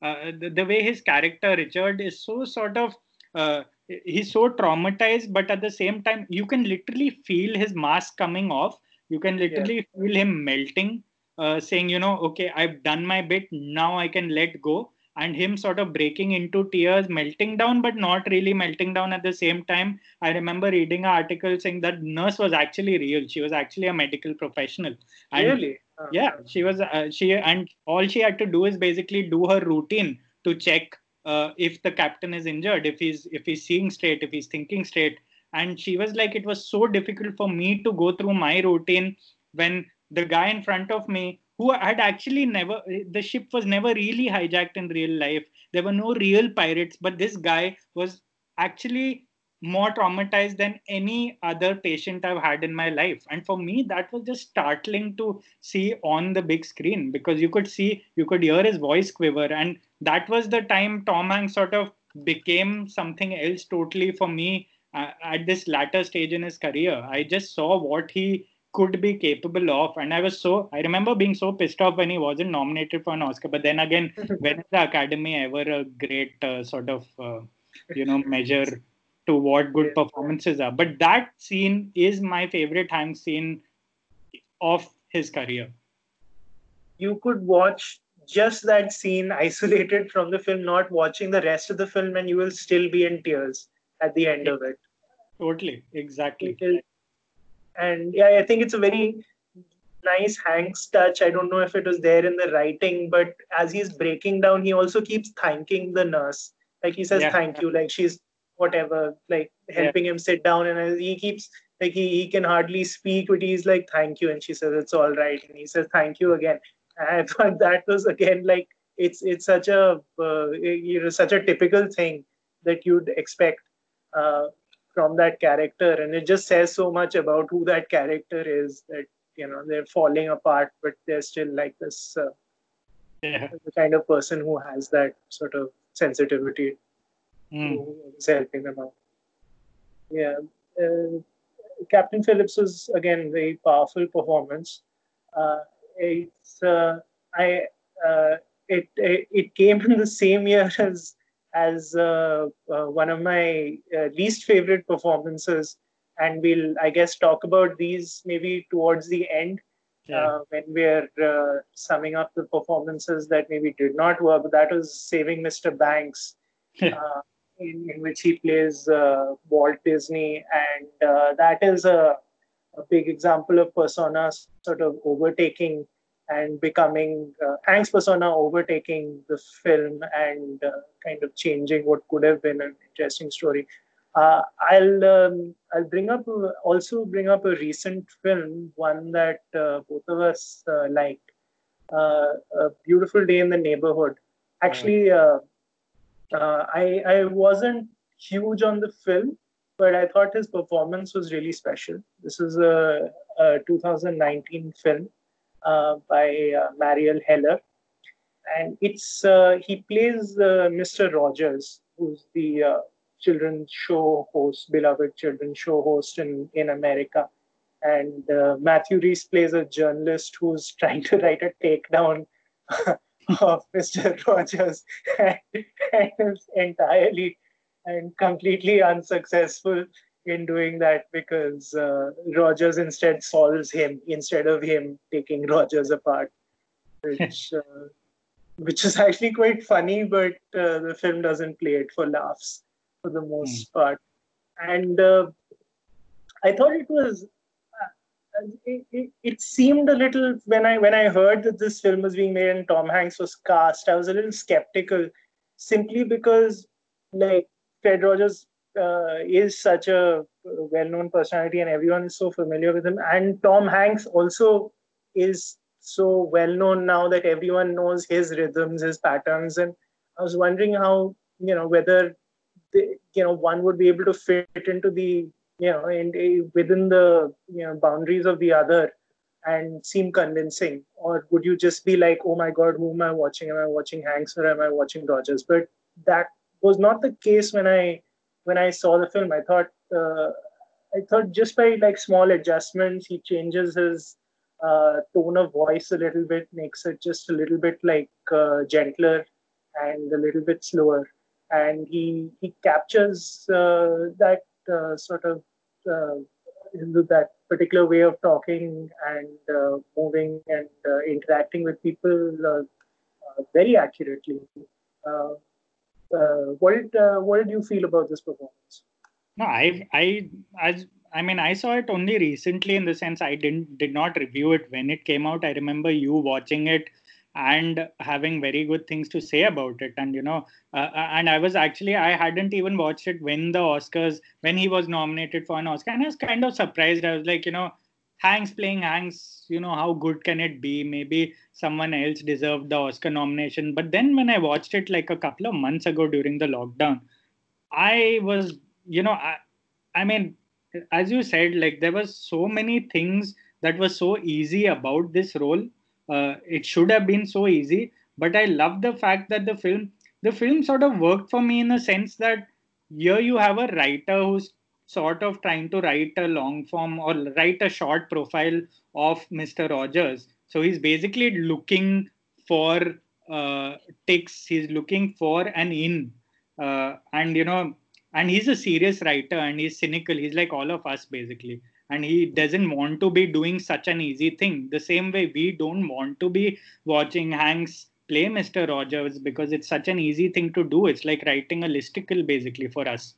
A: uh, the, the, way his character richard is so sort of uh, he's so traumatized but at the same time you can literally feel his mask coming off. You can literally yeah. feel him melting uh, saying you know okay i've done my bit. Now i can let go and him sort of breaking into tears, melting down, but not really melting down at the same time. I remember reading an article saying that nurse was actually real. She was actually a medical professional.
B: And really?
A: Oh, yeah, she was. Uh, she and all she had to do is basically do her routine to check uh, if the captain is injured, if he's if he's seeing straight, if he's thinking straight. And she was like, it was so difficult for me to go through my routine when the guy in front of me who had actually never the ship was never really hijacked in real life there were no real pirates but this guy was actually more traumatized than any other patient I've had in my life. And for me, that was just startling to see on the big screen because you could see, you could hear his voice quiver. And that was the time Tom Hanks sort of became something else totally for me uh, at this latter stage in his career. I just saw what he could be capable of. And I was so, I remember being so pissed off when he wasn't nominated for an Oscar. But then again, when is the Academy ever a great uh, sort of, uh, you know, measure to what good performances are? But that scene is my favorite time scene of his career.
B: You could watch just that scene isolated from the film, not watching the rest of the film, and you will still be in tears at the end of it.
A: Totally, exactly.
B: And yeah, I think it's a very nice Hanks touch. I don't know if it was there in the writing, but as he's breaking down, he also keeps thanking the nurse. Like he says, yeah. "Thank you." Like she's whatever, like helping yeah. him sit down, and he keeps like he, he can hardly speak, but he's like, thank you. And she says, it's all right. And he says, thank you again. And I thought that was again like, it's it's such a uh, you know such a typical thing that you'd expect uh, from that character and it just says so much about who that character is that you know they're falling apart but they're still like this uh, yeah. the kind of person who has that sort of sensitivity mm. who is helping them out yeah uh, captain phillips was again very powerful performance uh, it's uh, i uh, it, it, it came in the same year as as uh, uh, one of my uh, least favorite performances, and we'll I guess talk about these maybe towards the end yeah. When we're uh, summing up the performances that maybe did not work. But that was Saving Mr. Banks. Uh, in, in which he plays Walt Disney, and that is a, a big example of persona sort of overtaking and becoming uh, Hank's persona overtaking the film and uh, kind of changing what could have been an interesting story. Uh, I'll um, I'll bring up also bring up a recent film, one that uh, both of us uh, liked, uh, A Beautiful Day in the Neighborhood. Actually, I I wasn't huge on the film, but I thought his performance was really special. This is a, a 2019 film uh, by uh, Marielle Heller. And it's uh, he plays Mr. Rogers, who's the children's show host, beloved children's show host in, in America. And uh, Matthew Rhys plays a journalist who's trying to write a takedown of Mr. Rogers and, and is entirely and completely unsuccessful in doing that because uh, Rogers instead solves him instead of him taking Rogers apart, which uh, which is actually quite funny, but uh, the film doesn't play it for laughs for the most mm. part. And uh, I thought it was. Uh, it, it, it, seemed a little when I when I heard that this film was being made and Tom Hanks was cast, I was a little skeptical, simply because like Fred Rogers uh, is such a well-known personality and everyone is so familiar with him. And tom hanks also is so well known now that everyone knows his rhythms his patterns. And i was wondering how you know whether they, you know one would be able to fit into the you know in, within the you know boundaries of the other and seem convincing. Or would you just be like oh my god who am i watching? Am i watching hanks or am i watching rogers? But that was not the case when i when I saw the film, I thought uh, I thought just by like small adjustments, he changes his uh, tone of voice a little bit, makes it just a little bit like uh, gentler and a little bit slower, and he he captures uh, that uh, sort of uh, that particular way of talking and moving and interacting with people very accurately. Uh, what did uh, what did you feel about this performance?
A: No, I I as I mean I saw it only recently in the sense I didn't did not review it when it came out. I remember you watching it and having very good things to say about it and you know uh, uh, and i was actually i hadn't even watched it when the oscars when he was nominated for an oscar and i was kind of surprised i was like you know Hanks playing Hanks, you know, how good can it be? Maybe someone else deserved the Oscar nomination. But then when I watched it like a couple of months ago during the lockdown, I was, you know, I, I mean, as you said, like there was so many things that was so easy about this role. Uh, it should have been so easy, but I love the fact that the film, the film sort of worked for me in a sense that here you have a writer who's sort of trying to write a long form or write a short profile of Mr. Rogers. So he's basically looking for uh, ticks. He's looking for an in, uh, and you know, and he's a serious writer and he's cynical. He's like all of us basically, and he doesn't want to be doing such an easy thing. The same way we don't want to be watching Hanks play Mr. Rogers because it's such an easy thing to do. It's like writing a listicle basically for us.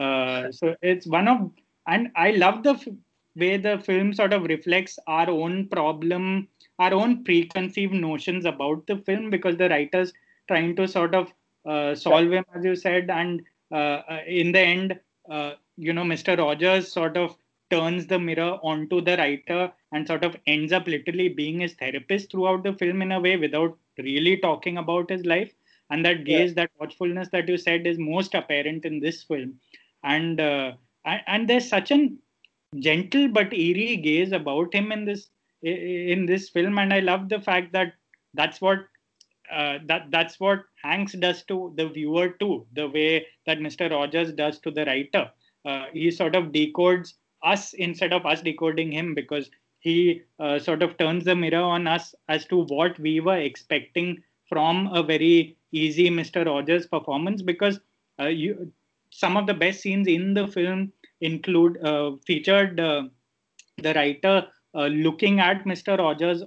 A: Uh, so it's one of, and I love the f- way the film sort of reflects our own problem, our own preconceived notions about the film because the writers trying to sort of uh, solve him, as you said, and uh, uh in the end, uh, you know, Mr. Rogers sort of turns the mirror onto the writer and sort of ends up literally being his therapist throughout the film in a way without really talking about his life and that gaze yeah. that watchfulness that you said is most apparent in this film and uh, and there's such an gentle but eerie gaze about him in this in this film and i love the fact that that's what uh, that that's what hanks does to the viewer too the way that mr rogers does to the writer uh, he sort of decodes us instead of us decoding him because he uh, sort of turns the mirror on us as to what we were expecting from a very easy Mr. Rogers performance because uh, you, some of the best scenes in the film include uh, featured uh, the writer uh, looking at Mr. Rogers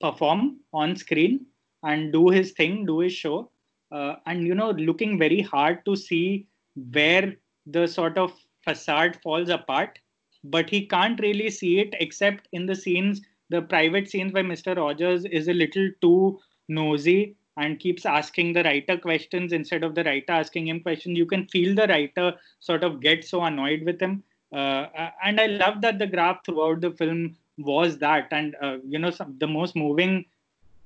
A: perform on screen and do his thing, do his show, and you know looking very hard to see where the sort of facade falls apart but he can't really see it except in the scenes the private scenes where mr rogers is a little too nosy and keeps asking the writer questions instead of the writer asking him questions. You can feel the writer sort of get so annoyed with him. Uh, and i love that the graph throughout the film was that. And uh, you know some, the most moving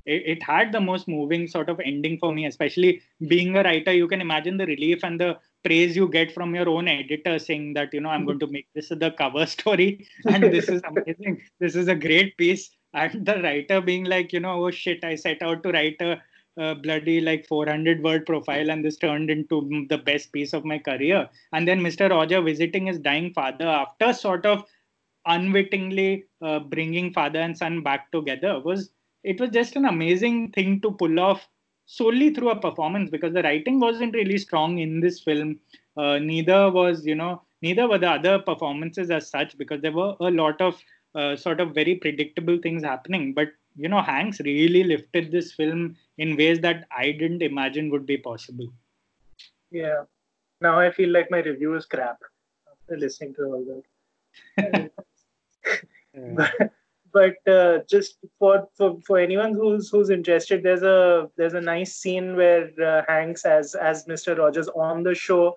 A: it, it, had the most moving sort of ending for me especially being a writer. You can imagine the relief and the praise you get from your own editor saying that you know i'm going to make this the cover story. And this is amazing. This is a great piece. And the writer being like you know oh shit i set out to write a, bloody like 400 word profile and this turned into the best piece of my career and then mr roger visiting his dying father after sort of unwittingly uh, bringing father and son back together was it was just an amazing thing to pull off solely through a performance because the writing wasn't really strong in this film. Uh, neither was, you know, neither were the other performances as such because there were a lot of uh, sort of very predictable things happening. But, you know, Hanks really lifted this film in ways that I didn't imagine would be possible.
B: Yeah. Now I feel like my review is crap after listening to all that. yeah but uh, just for, for for anyone who's who's interested there's a there's a nice scene where uh, hanks as as mr rogers on the show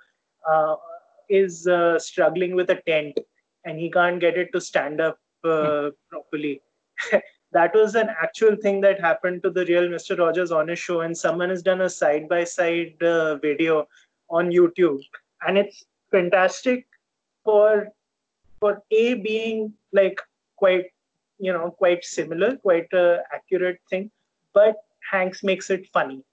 B: uh, is uh, struggling with a tent and he can't get it to stand up uh, properly that was an actual thing that happened to the real mr rogers on his show and someone has done a side by side video on youtube and it's fantastic for for a being like quite you know quite similar quite accurate thing but hanks makes it funny.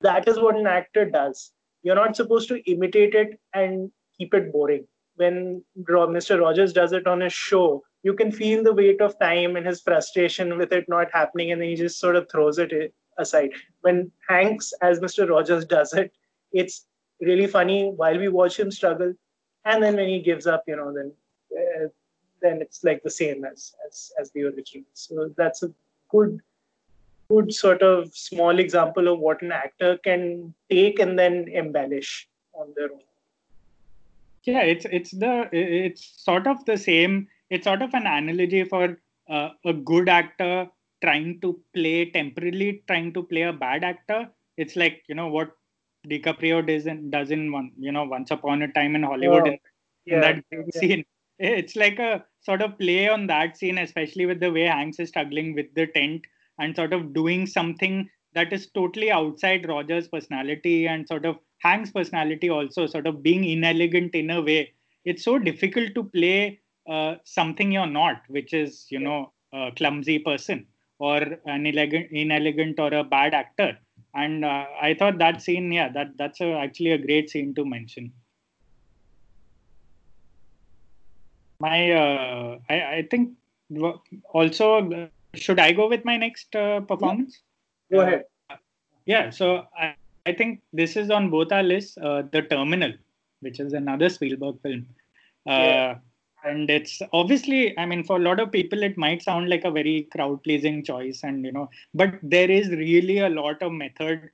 B: That is what an actor does. You're not supposed to imitate it and keep it boring. When mr rogers does it on his show you can feel the weight of time and his frustration with it not happening and then he just sort of throws it aside when hanks as mr rogers does it it's really funny while we watch him struggle and then when he gives up you know then uh, then it's like the same as as, as the original. So that's a good good sort of small example of what an actor can take and then embellish on their own.
A: Yeah, it's it's the it's sort of the same. It's sort of an analogy for uh, a good actor trying to play temporarily trying to play a bad actor. It's like you know what DiCaprio does in does in one you know Once Upon a Time in Hollywood oh, in, yeah, in that yeah. scene it's like a sort of play on that scene, especially with the way Hanks is struggling with the tent and sort of doing something that is totally outside Roger's personality and sort of Hank's personality also, sort of being inelegant in a way. It's so difficult to play uh, something you're not, which is, you know, a clumsy person or an inelegant, inelegant or a bad actor. And uh, I thought that scene, yeah, that that's a, actually a great scene to mention. my uh, I, I think also should I go with my next uh, performance?
B: Go ahead.
A: Uh, yeah, so I, I think this is on both our lists. Uh, the Terminal, which is another Spielberg film, uh, yeah. And it's obviously I mean for a lot of people it might sound like a very crowd pleasing choice, and you know, but there is really a lot of method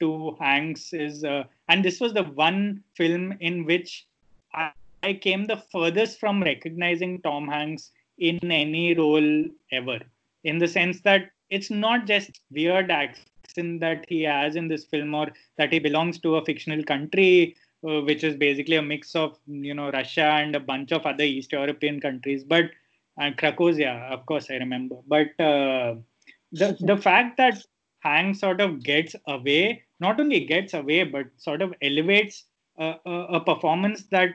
A: to Hanks is, uh, and this was the one film in which I I came the furthest from recognizing Tom Hanks in any role ever, in the sense that it's not just weird accent that he has in this film or that he belongs to a fictional country uh, which is basically a mix of you know Russia and a bunch of other East European countries. But and Krakozhia, of course, I remember. But uh, the the fact that Hanks sort of gets away, not only gets away, but sort of elevates a, a, a performance that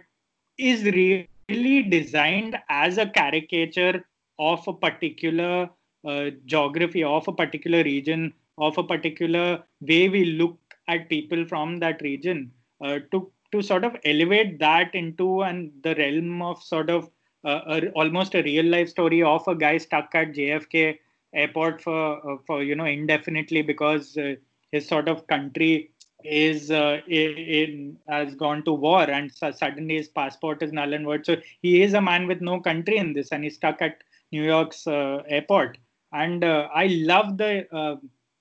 A: is really designed as a caricature of a particular uh, geography, of a particular region, of a particular way we look at people from that region uh, to to sort of elevate that into and the realm of sort of uh, a, almost a real life story of a guy stuck at JFK airport for uh, for you know indefinitely because uh, his sort of country is uh, in, has gone to war and so suddenly his passport is null and void. So he is a man with no country in this and he's stuck at new york's uh, airport. And uh, i love the uh,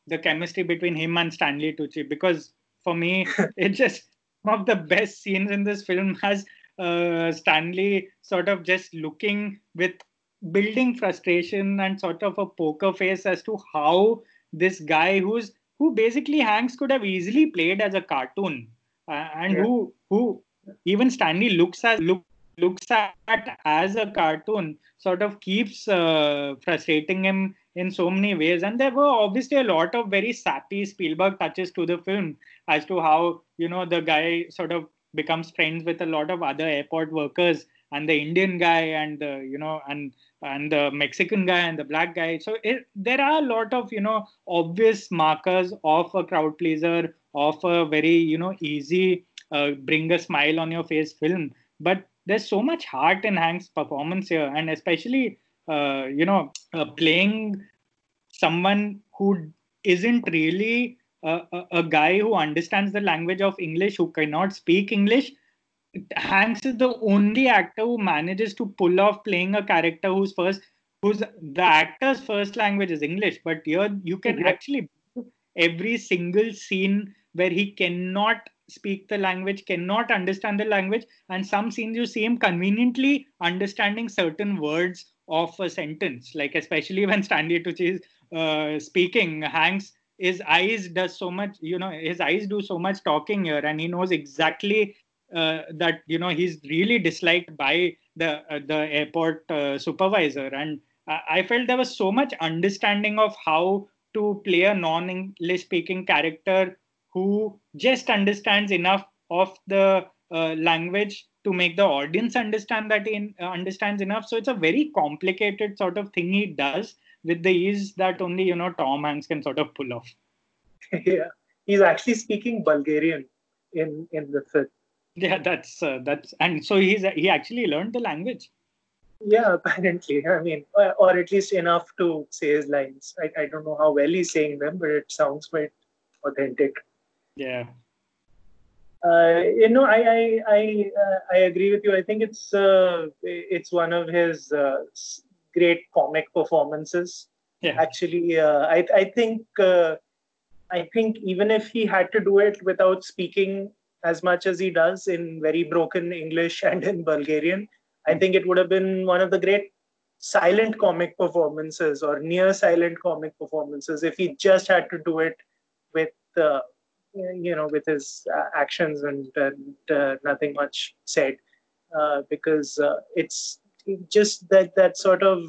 A: the chemistry between him and stanley tucci because for me it just one of the best scenes in this film has uh, stanley sort of just looking with building frustration and sort of a poker face as to how this guy who's who basically Hanks could have easily played as a cartoon, uh, and yeah. who who even Stanley looks at look, looks at as a cartoon, sort of keeps uh, frustrating him in so many ways. And there were obviously a lot of very sappy Spielberg touches to the film as to how you know the guy sort of becomes friends with a lot of other airport workers and the Indian guy and the you know and and the Mexican guy and the black guy. So it, there are a lot of you know obvious markers of a crowd pleaser, of a very you know easy uh, bring a smile on your face film. But there's so much heart in Hank's performance here, and especially uh, you know uh, playing someone who isn't really a, a, a guy who understands the language of English, who cannot speak English, Hanks is the only actor who manages to pull off playing a character whose first whose the actor's first language is English, but here you can actually every single scene where he cannot speak the language, cannot understand the language, and some scenes you see him conveniently understanding certain words of a sentence, like especially when Stanley Tucci is uh, speaking, Hanks his eyes does so much you know his eyes do so much talking here and he knows exactly uh, that you know he's really disliked by the uh, the airport uh, supervisor. And i felt there was so much understanding of how to play a non english speaking character who just understands enough of the uh, language to make the audience understand that he uh, understands enough. So it's a very complicated sort of thing he does with the ease that only you know tom hanks can sort of pull off.
B: Yeah. He's actually speaking bulgarian in in the film.
A: Yeah that's uh, that's and so he's he actually learned the language.
B: Yeah apparently. I mean or, or at least enough to say his lines. I, I don't know how well he's saying them but it sounds quite authentic.
A: Yeah
B: uh, you know, I I I, uh, I agree with you. I think it's uh, it's one of his uh, great comic performances.
A: Yeah.
B: Actually, uh, I I think uh, I think even if he had to do it without speaking as much as he does in very broken English and in Bulgarian. I hmm. think it would have been one of the great silent comic performances or near silent comic performances if he just had to do it with uh, you know with his uh, actions and, and nothing much said uh, because uh, it's just that that sort of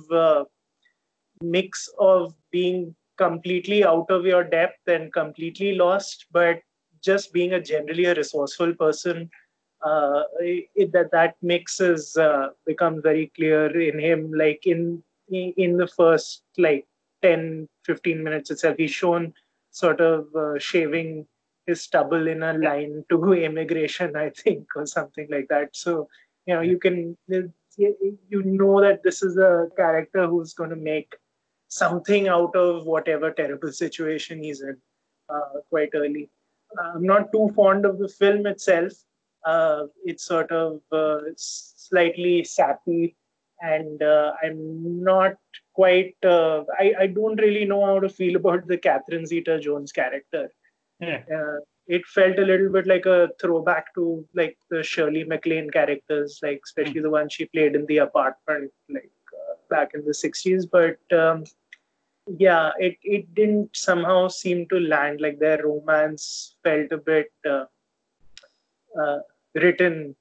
B: mix of being completely out of your depth and completely lost but just being a generally a resourceful person, uh, it, that that mix has uh, become very clear in him. Like in in the first like 10, 15 minutes itself, he's shown sort of uh, shaving his stubble in a line to immigration, I think, or something like that. So you know you can you know that this is a character who's going to make something out of whatever terrible situation he's in uh, quite early. I'm not too fond of the film itself. Uh, it's sort of uh, slightly sappy, and uh, I'm not quite. Uh, I I don't really know how to feel about the Catherine Zeta-Jones character.
A: Yeah.
B: Uh, it felt a little bit like a throwback to like the Shirley MacLaine characters, like especially mm. the one she played in the apartment, like uh, back in the '60s. But um, yeah it it didn't somehow seem to land like their romance felt a bit uh, uh, written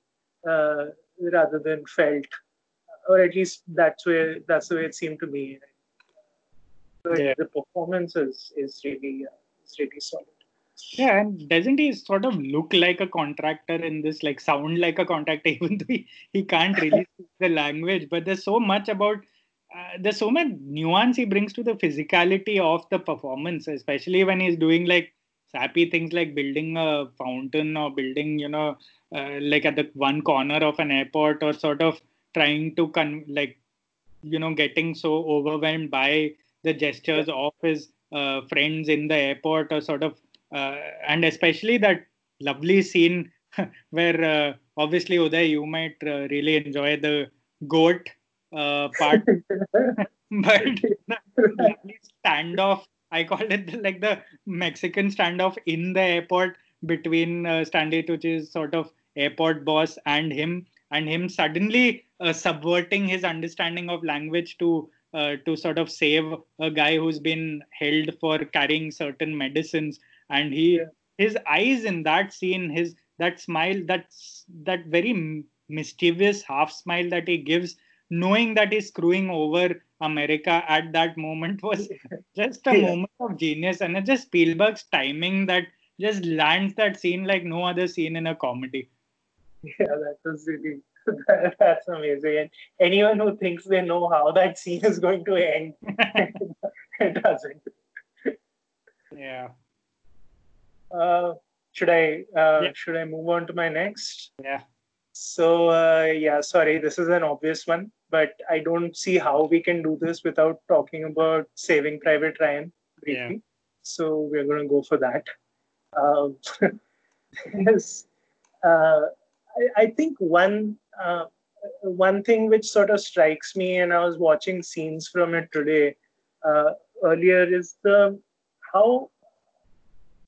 B: uh, rather than felt, or at least that's where that's the way it seemed to me. So
A: Yeah.
B: The performance is is really uh, is really solid.
A: Yeah, and doesn't he sort of look like a contractor in this, like sound like a contractor, even though he, he can't really speak the language? But there's so much about, uh, there's so much nuance he brings to the physicality of the performance, especially when he's doing like sappy things like building a fountain or building, you know, uh, like at the one corner of an airport or sort of trying to, con- like, you know, getting so overwhelmed by the gestures of his uh, friends in the airport or sort of and especially that lovely scene where uh, obviously Uday you might uh, really enjoy the goat uh, part. But standoff I called it the- like the Mexican standoff in the airport between uh, Stanley Tucci's sort of airport boss and him and him suddenly uh, subverting his understanding of language to uh, to sort of save a guy who's been held for carrying certain medicines and he
B: Yeah.
A: his eyes in that scene his that smile that's that very mischievous half smile that he gives knowing that he's screwing over america at that moment was just a
B: Yeah.
A: moment of genius and it's just spielberg's timing that just lands that scene like no other scene in a comedy
B: Yeah, that was really that's amazing. And anyone who thinks they know how that scene is going to end, it doesn't.
A: yeah
B: Uh, should I uh,
A: Yeah.
B: should I move on to my next?
A: yeah
B: So uh, yeah, sorry, this is an obvious one, but I don't see how we can do this without talking about Saving Private Ryan briefly. So we're going to go for that. Um, yes, uh, I, I think one uh, one thing which sort of strikes me, and I was watching scenes from it today uh, earlier, is the how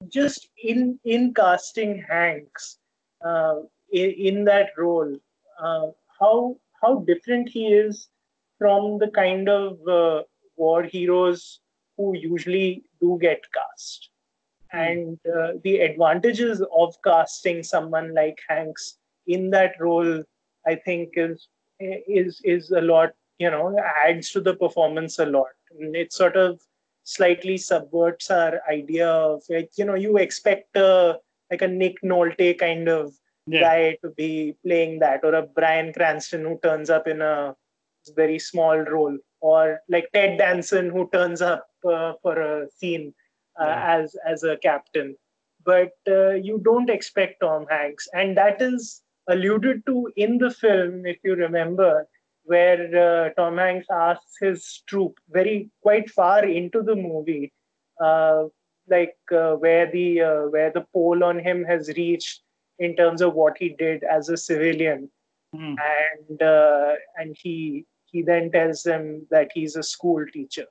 B: just in in casting Hanks uh, in, in that role, uh, how how different he is from the kind of uh, war heroes who usually do get cast, and uh, the advantages of casting someone like Hanks in that role, I think is is is a lot. You know, adds to the performance a lot. And it sort of slightly subverts our idea of like you know you expect a like a Nick Nolte kind of
A: yeah
B: guy to be playing that, or a Bryan Cranston who turns up in a very small role, or like Ted Danson who turns up uh, for a scene uh,
A: Yeah.
B: as as a captain. But uh, you don't expect Tom Hanks, and that is alluded to in the film, if you remember, where uh, Tom Hanks asks his troop very quite far into the movie, uh, like uh, where the uh, where the poll on him has reached in terms of what he did as a civilian,
A: Hmm.
B: and uh, and he he then tells them that he's a school teacher,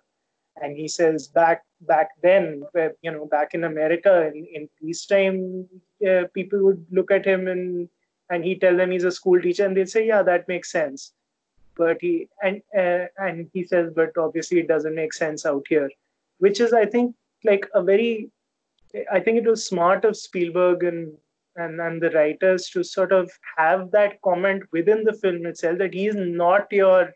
B: and he says back back then, where you know back in America in, in peacetime, uh, people would look at him and and he tell them he's a school teacher, and they'd say, yeah, that makes sense. But he and uh, and he says, but obviously it doesn't make sense out here, which is I think like a very, I think it was smart of Spielberg and and and the writers to sort of have that comment within the film itself that he is not your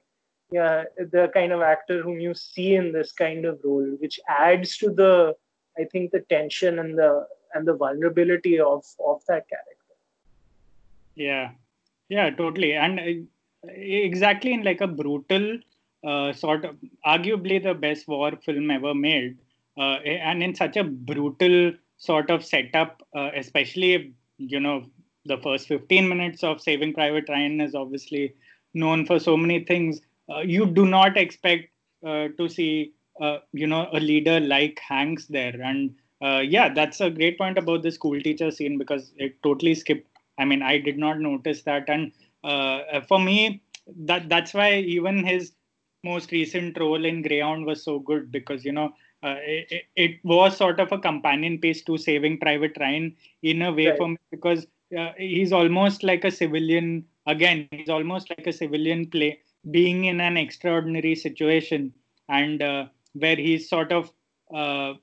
B: yeah the kind of actor whom you see in this kind of role which adds to the i think the tension and the and the vulnerability of of that character.
A: Yeah, yeah, totally, and uh, exactly in like a brutal uh, sort of, arguably the best war film ever made, uh, and in such a brutal sort of setup, uh, especially you know the first 15 minutes of Saving Private Ryan is obviously known for so many things. Uh, you do not expect uh, to see uh, you know a leader like Hanks there, and yeah, that's a great point about the school teacher scene because it totally skipped I mean, I did not notice that, and for me, that that's why even his most recent role in Greyhound was so good because you know uh, it, it was sort of a companion piece to Saving Private Ryan in a way
B: Right.
A: for me because uh, he's almost like a civilian. Again, he's almost like a civilian play being in an extraordinary situation and uh, where he's sort of uh,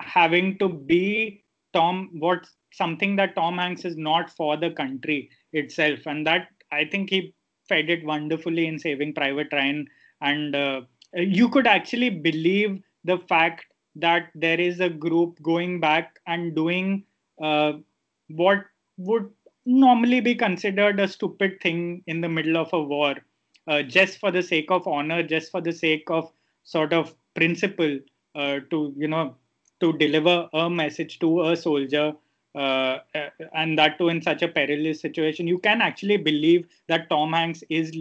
A: having to be Tom what something that Tom Hanks is not for the country. itself, and that I think he fed it wonderfully in Saving Private Ryan, and uh, you could actually believe the fact that there is a group going back and doing uh, what would normally be considered a stupid thing in the middle of a war, uh, just for the sake of honor, just for the sake of sort of principle uh, to you know to deliver a message to a soldier uh, and that too in such a perilous situation you can actually believe that tom hanks is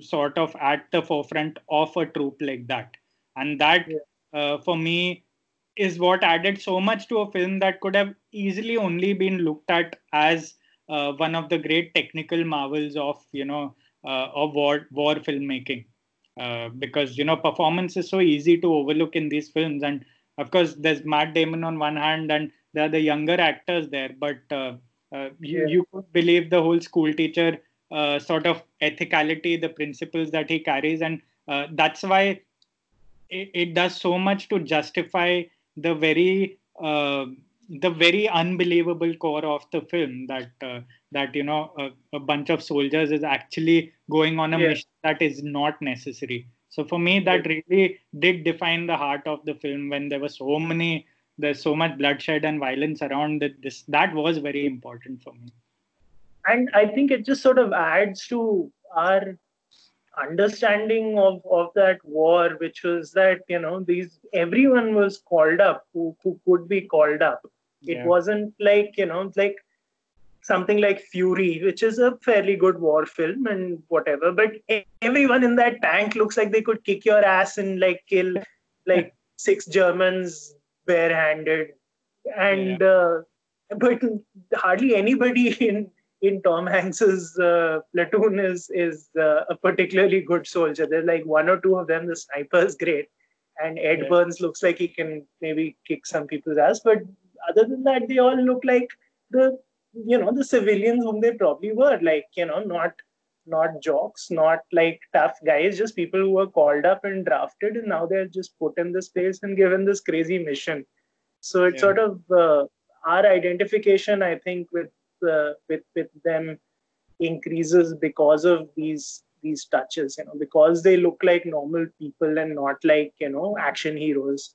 A: sort of at the forefront of a troop like that. And that yeah. uh, for me is what added so much to a film that could have easily only been looked at as uh, one of the great technical marvels of you know uh, of war war filmmaking. Uh, because you know performance is so easy to overlook in these films. And of course there's matt damon on one hand and there are the younger actors there but uh, uh, you, yeah. you could believe the whole school teacher uh, sort of ethicality the principles that he carries and uh, that's why it, it, does so much to justify the very uh, the very unbelievable core of the film that uh, that you know a, a, bunch of soldiers is actually going on a yeah. mission that is not necessary so for me that really did define the heart of the film when there were so many there's so much bloodshed and violence around it this that was very important for me
B: and i think it just sort of adds to our understanding of, of that war, which was that, you know, these everyone was called up who, who could be called up. It yeah. wasn't like, you know, like something like Fury, which is a fairly good war film and whatever. But everyone in that tank looks like they could kick your ass and like kill like six Germans barehanded. And yeah. uh, but hardly anybody in in Tom Hanks's uh, platoon is is uh, a particularly good soldier. There's like one or two of them. The sniper is great, and Ed yeah. Burns looks like he can maybe kick some people's ass. But other than that, they all look like the you know the civilians whom they probably were. Like you know, not not jocks, not like tough guys, just people who were called up and drafted, and now they're just put in this place and given this crazy mission. So it's yeah. sort of uh, our identification, I think, with uh, with with them increases because of these these touches you know because they look like normal people and not like you know action heroes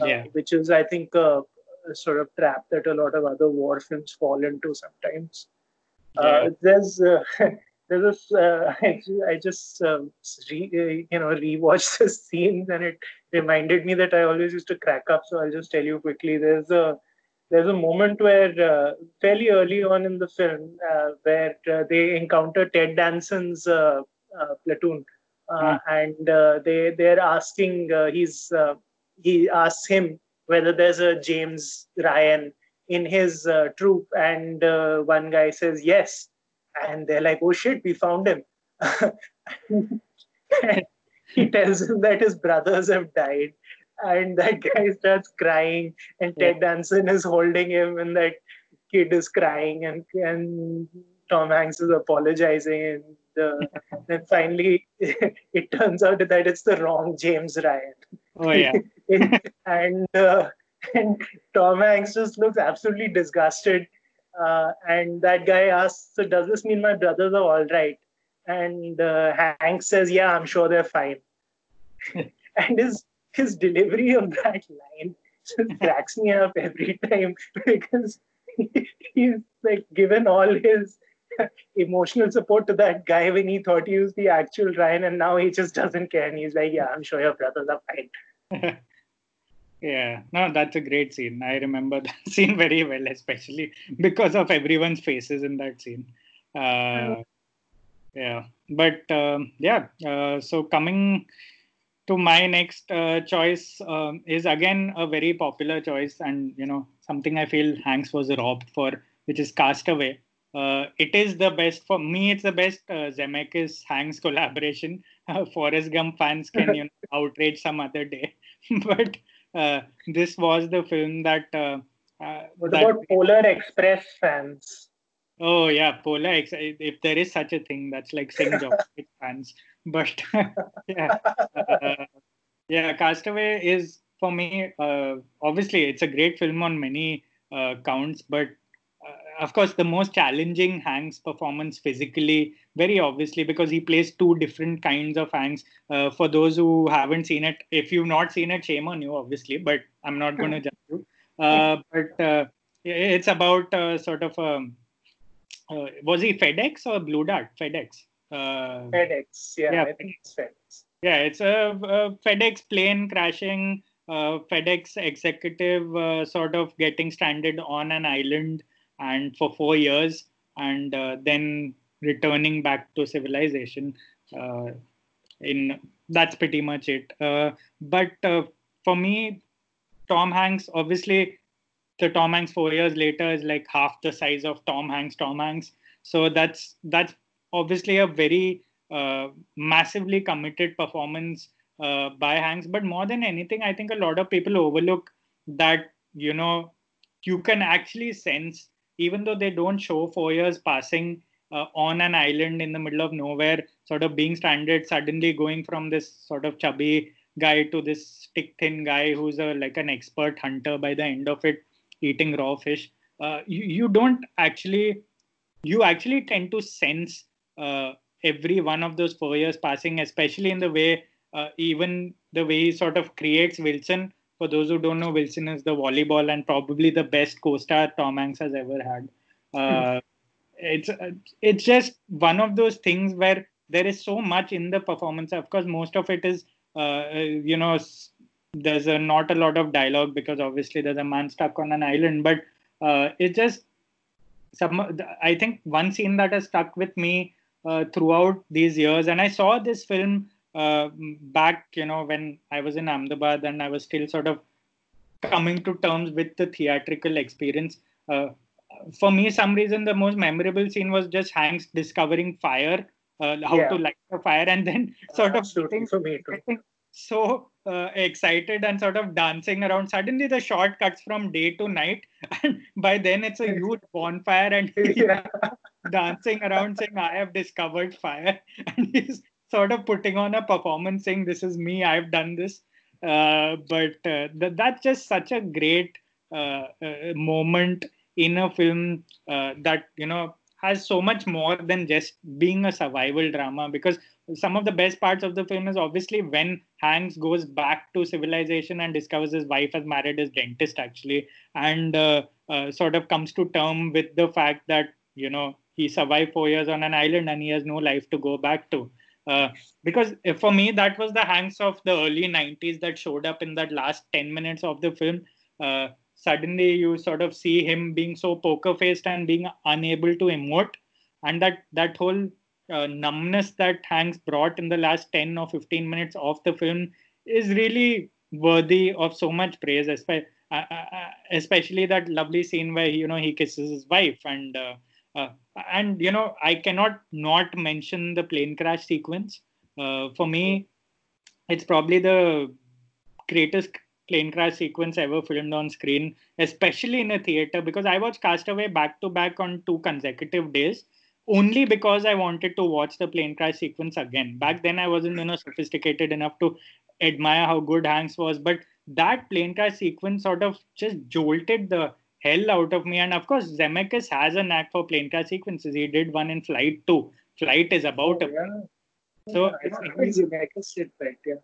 A: uh, yeah.
B: which is i think a, a, sort of trap that a lot of other war films fall into sometimes uh, yeah. uh, there's there's this uh, I, I just um, re, uh, you know rewatched the scenes and it reminded me that I always used to crack up. So I'll just tell you quickly. There's a there's a moment where uh, fairly early on in the film uh, where uh, they encounter Ted Danson's uh, uh, platoon, mm. and they they're asking he's he asks him whether there's a James Ryan in his troop, and one guy says yes, and they're like, oh shit, we found him. And he tells him that his brothers have died and that guy starts crying and ted danson is holding him and that kid is crying and and tom hanks is apologizing and uh, then finally it turns out that it's the wrong james ryan.
A: Oh yeah.
B: And uh, and tom hanks just looks absolutely disgusted uh, and that guy asks so does this mean my brothers are all right and uh, hanks says yeah i'm sure they're fine and his his delivery of that line just cracks me up every time because he's like given all his emotional support to that guy when he thought he was the actual Ryan, and now he just doesn't care. And he's like, "Yeah, I'm sure your brothers are fine."
A: Yeah, no, that's a great scene. I remember that scene very well, especially because of everyone's faces in that scene. Uh, yeah, but um, yeah, uh, so coming to my next uh, choice um, is again a very popular choice and you know something i feel hanks was robbed for which is castaway. Uh, it is the best for me it's the best uh, zemeckis hanks collaboration. Uh, forrest gump fans can you know outrage some other day. But this was the film that uh,
B: uh, what that, about polar express fans
A: Oh yeah, Polar. Express. If there is such a thing, that's like Sing fans. But yeah, uh, yeah, Castaway is for me. Uh, obviously, it's a great film on many uh, counts, but uh, of course, the most challenging Hanks performance physically, very obviously, because he plays two different kinds of Hanks. Uh, for those who haven't seen it, if you've not seen it, shame on you, obviously, but I'm not going to judge you. Uh, but uh, it's about uh, sort of um, uh, was he FedEx or Blue Dart? FedEx.
B: Uh, FedEx, yeah, yeah, I think it's FedEx.
A: Yeah, it's a, a FedEx plane crashing. FedEx executive sort of getting stranded on an island and for four years and uh, then returning back to civilization uh, in that's pretty much it. Uh, but uh, for me tom hanks obviously the tom hanks four years later is like half the size of tom hanks tom hanks. So that's that's obviously a very uh, massively committed performance uh, by hanks. But more than anything i think a lot of people overlook that you know you can actually sense even though they don't show four years passing uh, on an island in the middle of nowhere, sort of being stranded, suddenly going from this sort of chubby guy to this stick thin guy who's a like an expert hunter by the end of it, eating raw fish. Uh, you, you don't actually, you actually tend to sense uh, every one of those four years passing, especially in the way, uh, even the way he sort of creates Wilson for those who don't know, Wilson is the volleyball and probably the best co-star Tom Hanks has ever had. Uh, it's it's just one of those things where there is so much in the performance. Of course, most of it is uh, you know there's a, not a lot of dialogue because obviously there's a man stuck on an island, but uh, just some. I think one scene that has stuck with me uh, throughout these years, and I saw this film uh, back, you know, when I was in Ahmedabad and I was still sort of coming to terms with the theatrical experience. Uh, for me, some reason the most memorable scene was just Hanks discovering fire, uh, how yeah. to light a fire, and then sort of getting, for me getting so uh, excited and sort of dancing around. Suddenly, the shot cuts from day to night, and by then it's a huge bonfire, and yeah. dancing around saying, "I have discovered fire," and he's sort of putting on a performance saying this is me i've done this uh, but uh, th- that's just such a great uh, uh moment in a film uh, that you know has so much more than just being a survival drama. Because some of the best parts of the film is obviously when Hanks goes back to civilization and discovers his wife has married his dentist actually and uh, uh, sort of comes to term with the fact that you know he survived four years on an island and he has no life to go back to. Uh, because for me that was the Hanks of the early 90s that showed up in that last 10 minutes of the film. Uh, suddenly you sort of see him being so poker faced and being unable to emote and that that whole uh, numbness that hanks brought in the last 10 or 15 minutes of the film is really worthy of so much praise especially, uh, uh, especially that lovely scene where you know he kisses his wife and uh, and you know, I cannot not mention the plane crash sequence. Uh, for me, it's probably the greatest plane crash sequence ever filmed on screen, especially in a theater, because I watched Castaway back to back on two consecutive days only because I wanted to watch the plane crash sequence again. Back then, I wasn't you know sophisticated enough to admire how good Hanks was, but that plane crash sequence sort of just jolted the hell out of me. And of course, Zemeckis has a knack for plane crash sequences. He did one in Flight too. Flight is about oh, a yeah. So
B: yeah, Zemeckis did that, yeah.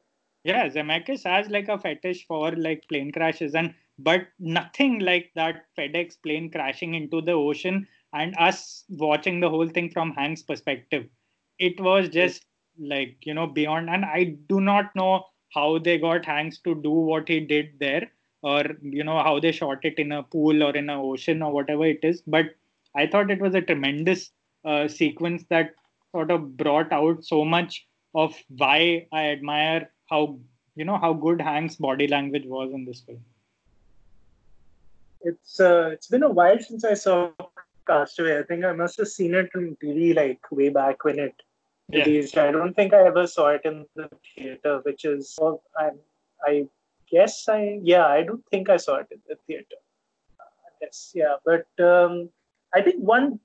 A: Yeah, Zemeckis has like a fetish for like plane crashes, and but nothing like that FedEx plane crashing into the ocean and us watching the whole thing from Hank's perspective. It was just like you know beyond, and I do not know how they got Hanks to do what he did there or you know how they shot it in a pool or in an ocean or whatever it is but i thought it was a tremendous uh, sequence that sort of brought out so much of why i admire how you know how good hank's body language was in this film
B: it's uh, it's been a while since i saw castaway i think i must have seen it on tv like way back when it released yeah. i don't think i ever saw it in the theater which is well, i i guess I yeah I don't think I saw it in the theater. Yes, yeah, but um, I think one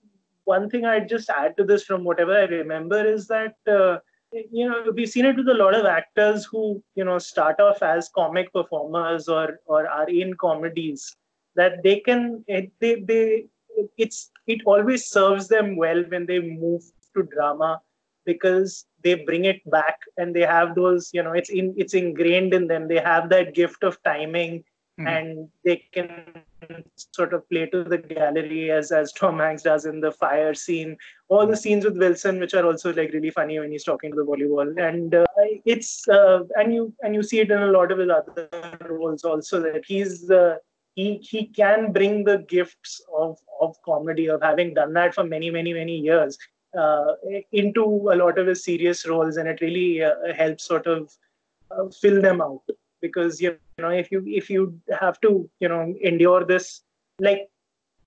B: one thing I'd just add to this from whatever I remember is that uh, you know we've seen it with a lot of actors who you know start off as comic performers or or are in comedies that they can they they it's it always serves them well when they move to drama because they bring it back and they have those you know it's in it's ingrained in them. They have that gift of timing mm. and they can sort of play to the gallery as as tom hanks does in the fire scene all the scenes with wilson which are also like really funny when he's talking to the volleyball and uh, it's uh, and you and you see it in a lot of his other roles also that he's uh, he he can bring the gifts of of comedy of having done that for many many many years uh, into a lot of his serious roles, and it really uh, helps sort of uh, fill them out. Because you know, if you if you have to you know endure this, like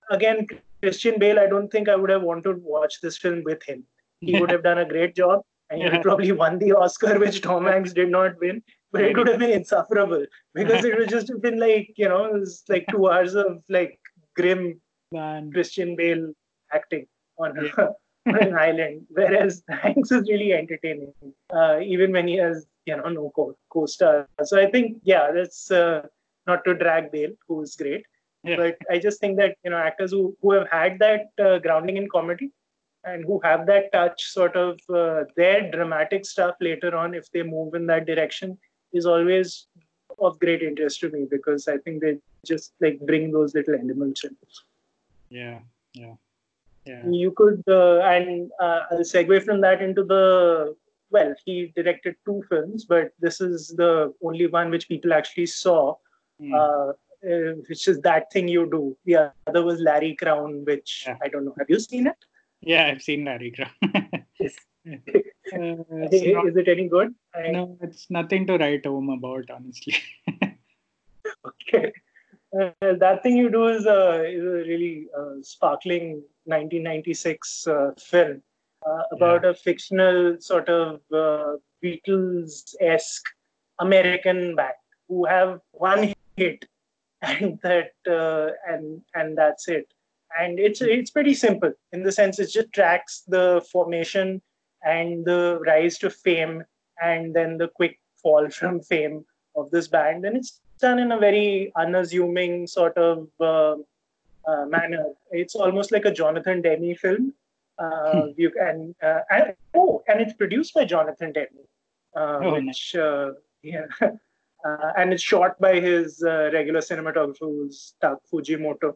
B: again, Christian Bale, I don't think I would have wanted to watch this film with him. He would have done a great job, and he probably won the Oscar, which Tom Hanks did not win. But it would have been insufferable because it would just have been like you know, it was like two hours of like grim Man. Christian Bale acting on her an island, whereas Hanks is really entertaining, uh, even when he has you know no co- co-star. So I think yeah, that's uh, not to drag Bale, who is great, yeah. but I just think that you know actors who who have had that uh, grounding in comedy and who have that touch, sort of uh, their dramatic stuff later on, if they move in that direction, is always of great interest to me because I think they just like bring those little elements in.
A: Yeah, yeah.
B: Yeah. You could, uh, and uh, I'll segue from that into the well, he directed two films, but this is the only one which people actually saw, mm. uh, which is That Thing You Do. The other was Larry Crowne, which yeah. I don't know. Have you seen it?
A: Yeah, I've seen Larry Crowne.
B: is, uh, is it any good?
A: I... No, it's nothing to write home about, honestly.
B: okay. Uh, that thing you do is a, is a really uh, sparkling 1996 uh, film uh, about yeah. a fictional sort of uh, Beatles-esque American band who have one hit, and that and and that's it. And it's it's pretty simple in the sense it just tracks the formation and the rise to fame and then the quick fall from fame of this band and it's done in a very unassuming sort of uh, uh, manner. It's almost like a Jonathan Demme film. Uh, hmm. You can uh, and, oh, and it's produced by Jonathan Demme, uh, oh, which nice. yeah, and it's shot by his regular cinematographer, who's Tak Fujimoto,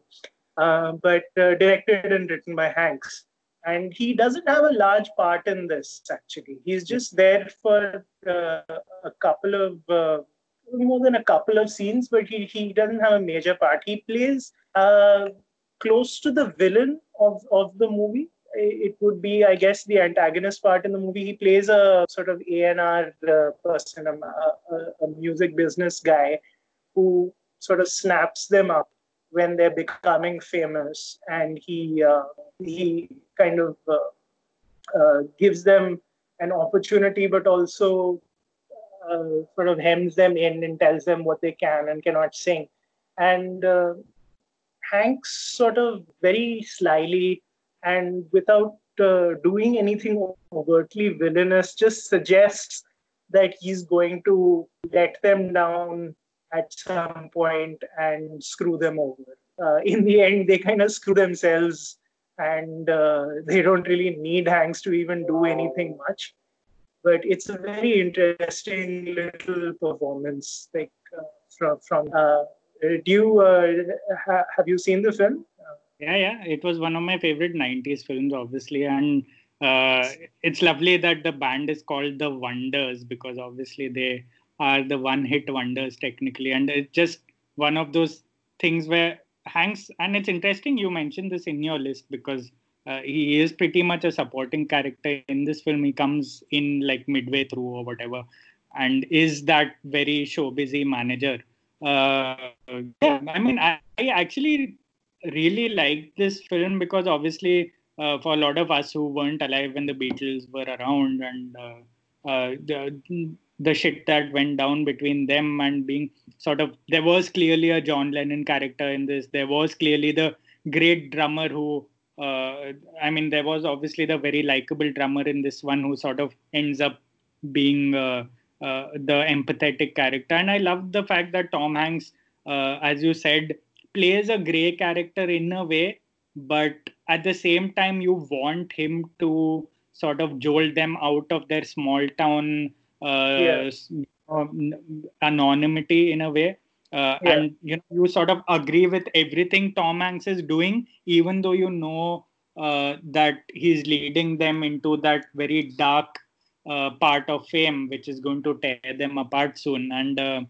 B: but directed and written by Hanks and he doesn't have a large part in this actually he's just there for uh, a couple of uh, more than a couple of scenes, but he, he doesn't have a major part. He plays uh, close to the villain of, of the movie. It would be, I guess, the antagonist part in the movie. He plays a sort of A&R uh, person, a, a, a music business guy who sort of snaps them up when they're becoming famous, and he uh, he kind of uh, uh, gives them an opportunity, but also uh, sort of hems them in and tells them what they can and cannot sing. And uh, Hanks sort of very slyly and without uh, doing anything overtly villainous just suggests that he's going to let them down at some point and screw them over. Uh, in the end, they kind of screw themselves and uh, they don't really need Hanks to even do anything much but it's a very interesting little performance like uh, from from uh, do you uh, ha- have you seen the film
A: yeah yeah it was one of my favorite 90s films obviously and uh, it's lovely that the band is called the wonders because obviously they are the one hit wonders technically and it's just one of those things where hanks and it's interesting you mentioned this in your list because uh, he is pretty much a supporting character in this film. He comes in like midway through or whatever, and is that very show busy manager. Uh, yeah, I mean, I, I, actually really liked this film because obviously, uh, for a lot of us who weren't alive when the Beatles were around and uh, uh, the the shit that went down between them and being sort of there was clearly a John Lennon character in this. There was clearly the great drummer who uh, I mean, there was obviously the very likable drummer in this one who sort of ends up being uh, uh, the empathetic character. And I love the fact that Tom Hanks, as you said, plays a gray character in a way but at the same time you want him to sort of jolt them out of their small town uh, yeah. anonymity in a way uh, yeah. and you know you sort of agree with everything tom hanks is doing even though you know uh, that he's leading them into that very dark uh, part of fame which is going to tear them apart soon and uh,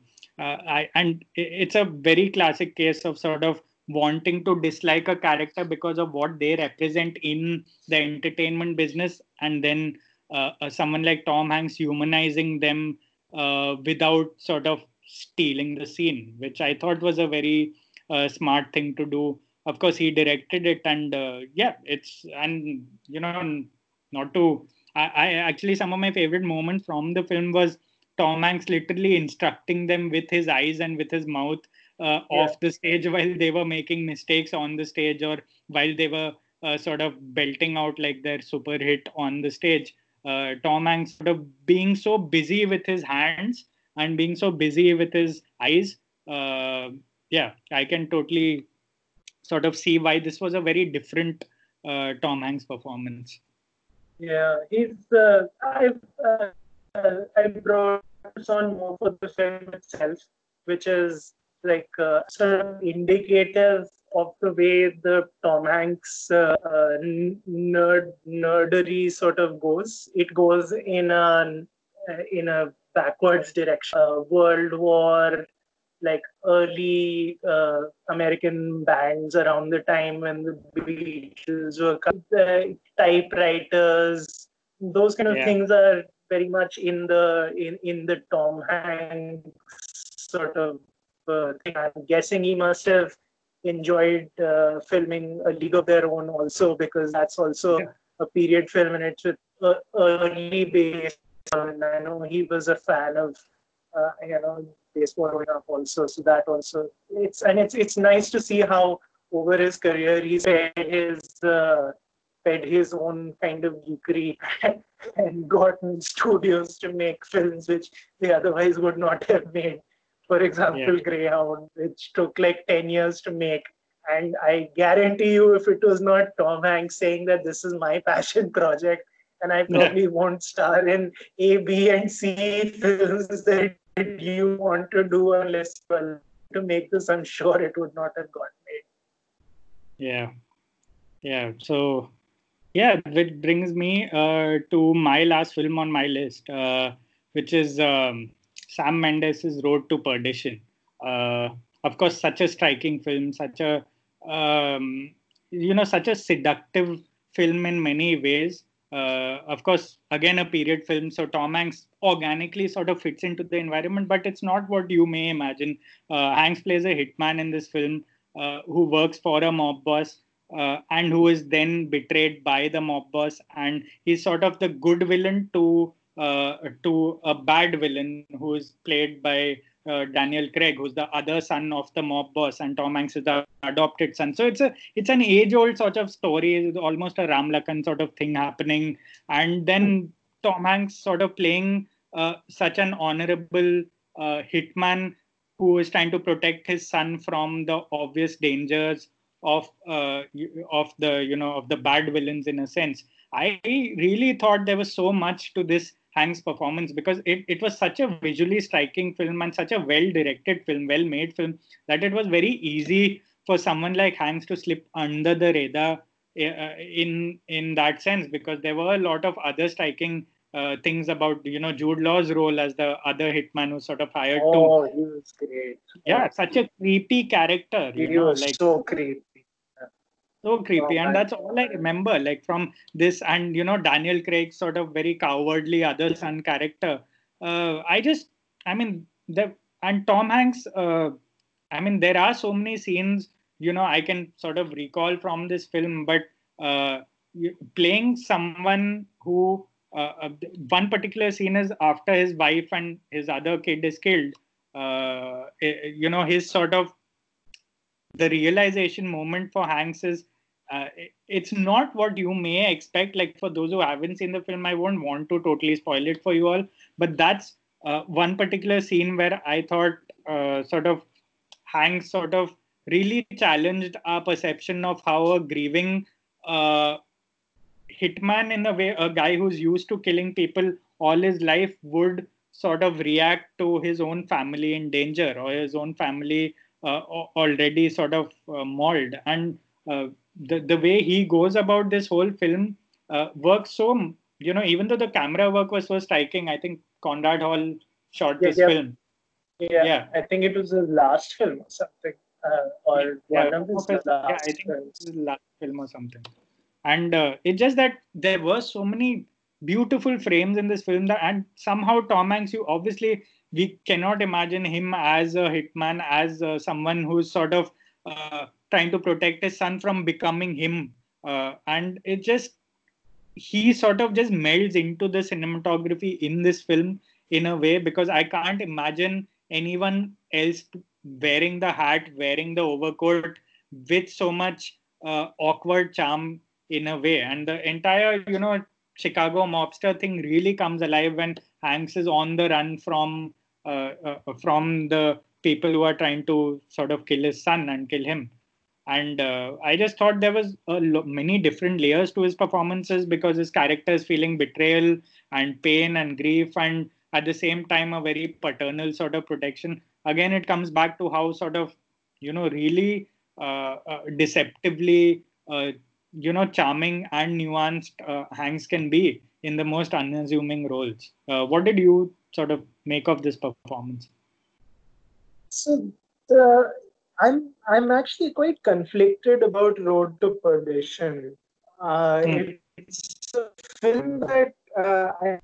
A: I, and it's a very classic case of sort of wanting to dislike a character because of what they represent in the entertainment business and then uh, uh, someone like tom hanks humanizing them uh, without sort of stealing the scene which i thought was a very uh, smart thing to do. Of course he directed it and uh, yeah it's and you know not to I, I actually some of my favorite moments from the film was tom hanks literally instructing them with his eyes and with his mouth uh, yeah. off the stage while they were making mistakes on the stage or while they were uh, sort of belting out like their super hit on the stage. Uh, Tom Hanks sort of being so busy with his hands and being so busy with his eyes. Uh, yeah, I can totally sort of see why this was a very different uh, Tom Hanks performance.
B: Yeah, he's. Uh, I've I brought on more for the film itself, which is like uh, sort of indicative of the way the Tom Hanks uh, uh, nerd nerdery sort of goes. It goes in a in a backwards direction. Uh, World War, like early uh, American bands around the time when the Beatles were the typewriters. Those kind of yeah. things are very much in the in in the Tom Hanks sort of uh, thing. I'm guessing he must have enjoyed uh, filming A League of Their Own also because that's also yeah. a period film and it's with uh, early baseball. And I know he was a fan of, uh, you know, baseball growing up also. So that also it's and it's it's nice to see how over his career he's his uh, fed his own kind of geekery and gotten studios to make films which they otherwise would not have made for example, yeah. Greyhound, which took like 10 years to make. And I guarantee you, if it was not Tom Hanks saying that this is my passion project, and I probably yeah. won't star in A, B, and C films that you want to do unless well, to make this, I'm sure it would not have got made.
A: Yeah. Yeah. So, yeah, which brings me uh, to my last film on my list, uh, which is um, Sam Mendes' Road to Perdition. Uh, of course, such a striking film, such a um, you know, such a seductive film in many ways. Uh, of course, again, a period film, so Tom Hanks organically sort of fits into the environment, but it's not what you may imagine. Uh, Hanks plays a hitman in this film uh, who works for a mob boss uh, and who is then betrayed by the mob boss, and he's sort of the good villain to uh, to a bad villain who is played by uh, Daniel Craig, who's the other son of the mob boss, and Tom Hanks is the adopted son. So it's a it's an age-old sort of story, almost a Ram Lakhan sort of thing happening, and then Tom Hanks sort of playing uh, such an honorable uh, hitman who is trying to protect his son from the obvious dangers of uh, of the you know of the bad villains in a sense. I really thought there was so much to this Hank's performance because it, it was such a visually striking film and such a well directed film, well made film that it was very easy for someone like Hanks to slip under the radar uh, in in that sense because there were a lot of other striking uh, things about you know Jude Law's role as the other hitman who sort of hired
B: oh, to. Oh, he was great.
A: Yeah, such a creepy character.
B: He know, was like, so creepy
A: so creepy. And that's all i remember like from this and you know daniel craig's sort of very cowardly other son character. Uh, i just i mean the and tom hanks uh, i mean there are so many scenes you know i can sort of recall from this film but uh, playing someone who uh, uh, one particular scene is after his wife and his other kid is killed. Uh, eh, you know his sort of the realization moment for hanks is uh, it's not what you may expect. Like for those who haven't seen the film, I won't want to totally spoil it for you all. But that's uh, one particular scene where I thought uh, sort of Hanks sort of really challenged our perception of how a grieving uh, hitman, in a way, a guy who's used to killing people all his life, would sort of react to his own family in danger or his own family uh, already sort of uh, mauled. And the the way he goes about this whole film uh, works so you know even though the camera work was so striking, I think Conrad Hall shot yeah, this
B: yeah.
A: film.
B: Yeah, yeah, I think it was his last film or something, uh, or
A: yeah,
B: one of his
A: last.
B: Yeah,
A: I think films. his last film or something. And uh, it's just that there were so many beautiful frames in this film that, and somehow Tom Hanks, you obviously we cannot imagine him as a hitman, as uh, someone who's sort of uh, trying to protect his son from becoming him. Uh, and it just he sort of just melds into the cinematography in this film in a way because I can't imagine anyone else wearing the hat, wearing the overcoat with so much uh, awkward charm in a way. And the entire, you know, Chicago mobster thing really comes alive when Hanks is on the run from uh, uh, from the people who are trying to sort of kill his son and kill him. And uh, I just thought there was lo- many different layers to his performances because his character is feeling betrayal and pain and grief and at the same time a very paternal sort of protection. Again it comes back to how sort of you know really uh, uh, deceptively uh, you know charming and nuanced uh, hanks can be in the most unassuming roles. Uh, what did you sort of make of this performance?
B: So the, i'm i'm actually quite conflicted about road to perdition uh, hmm. it's a film that i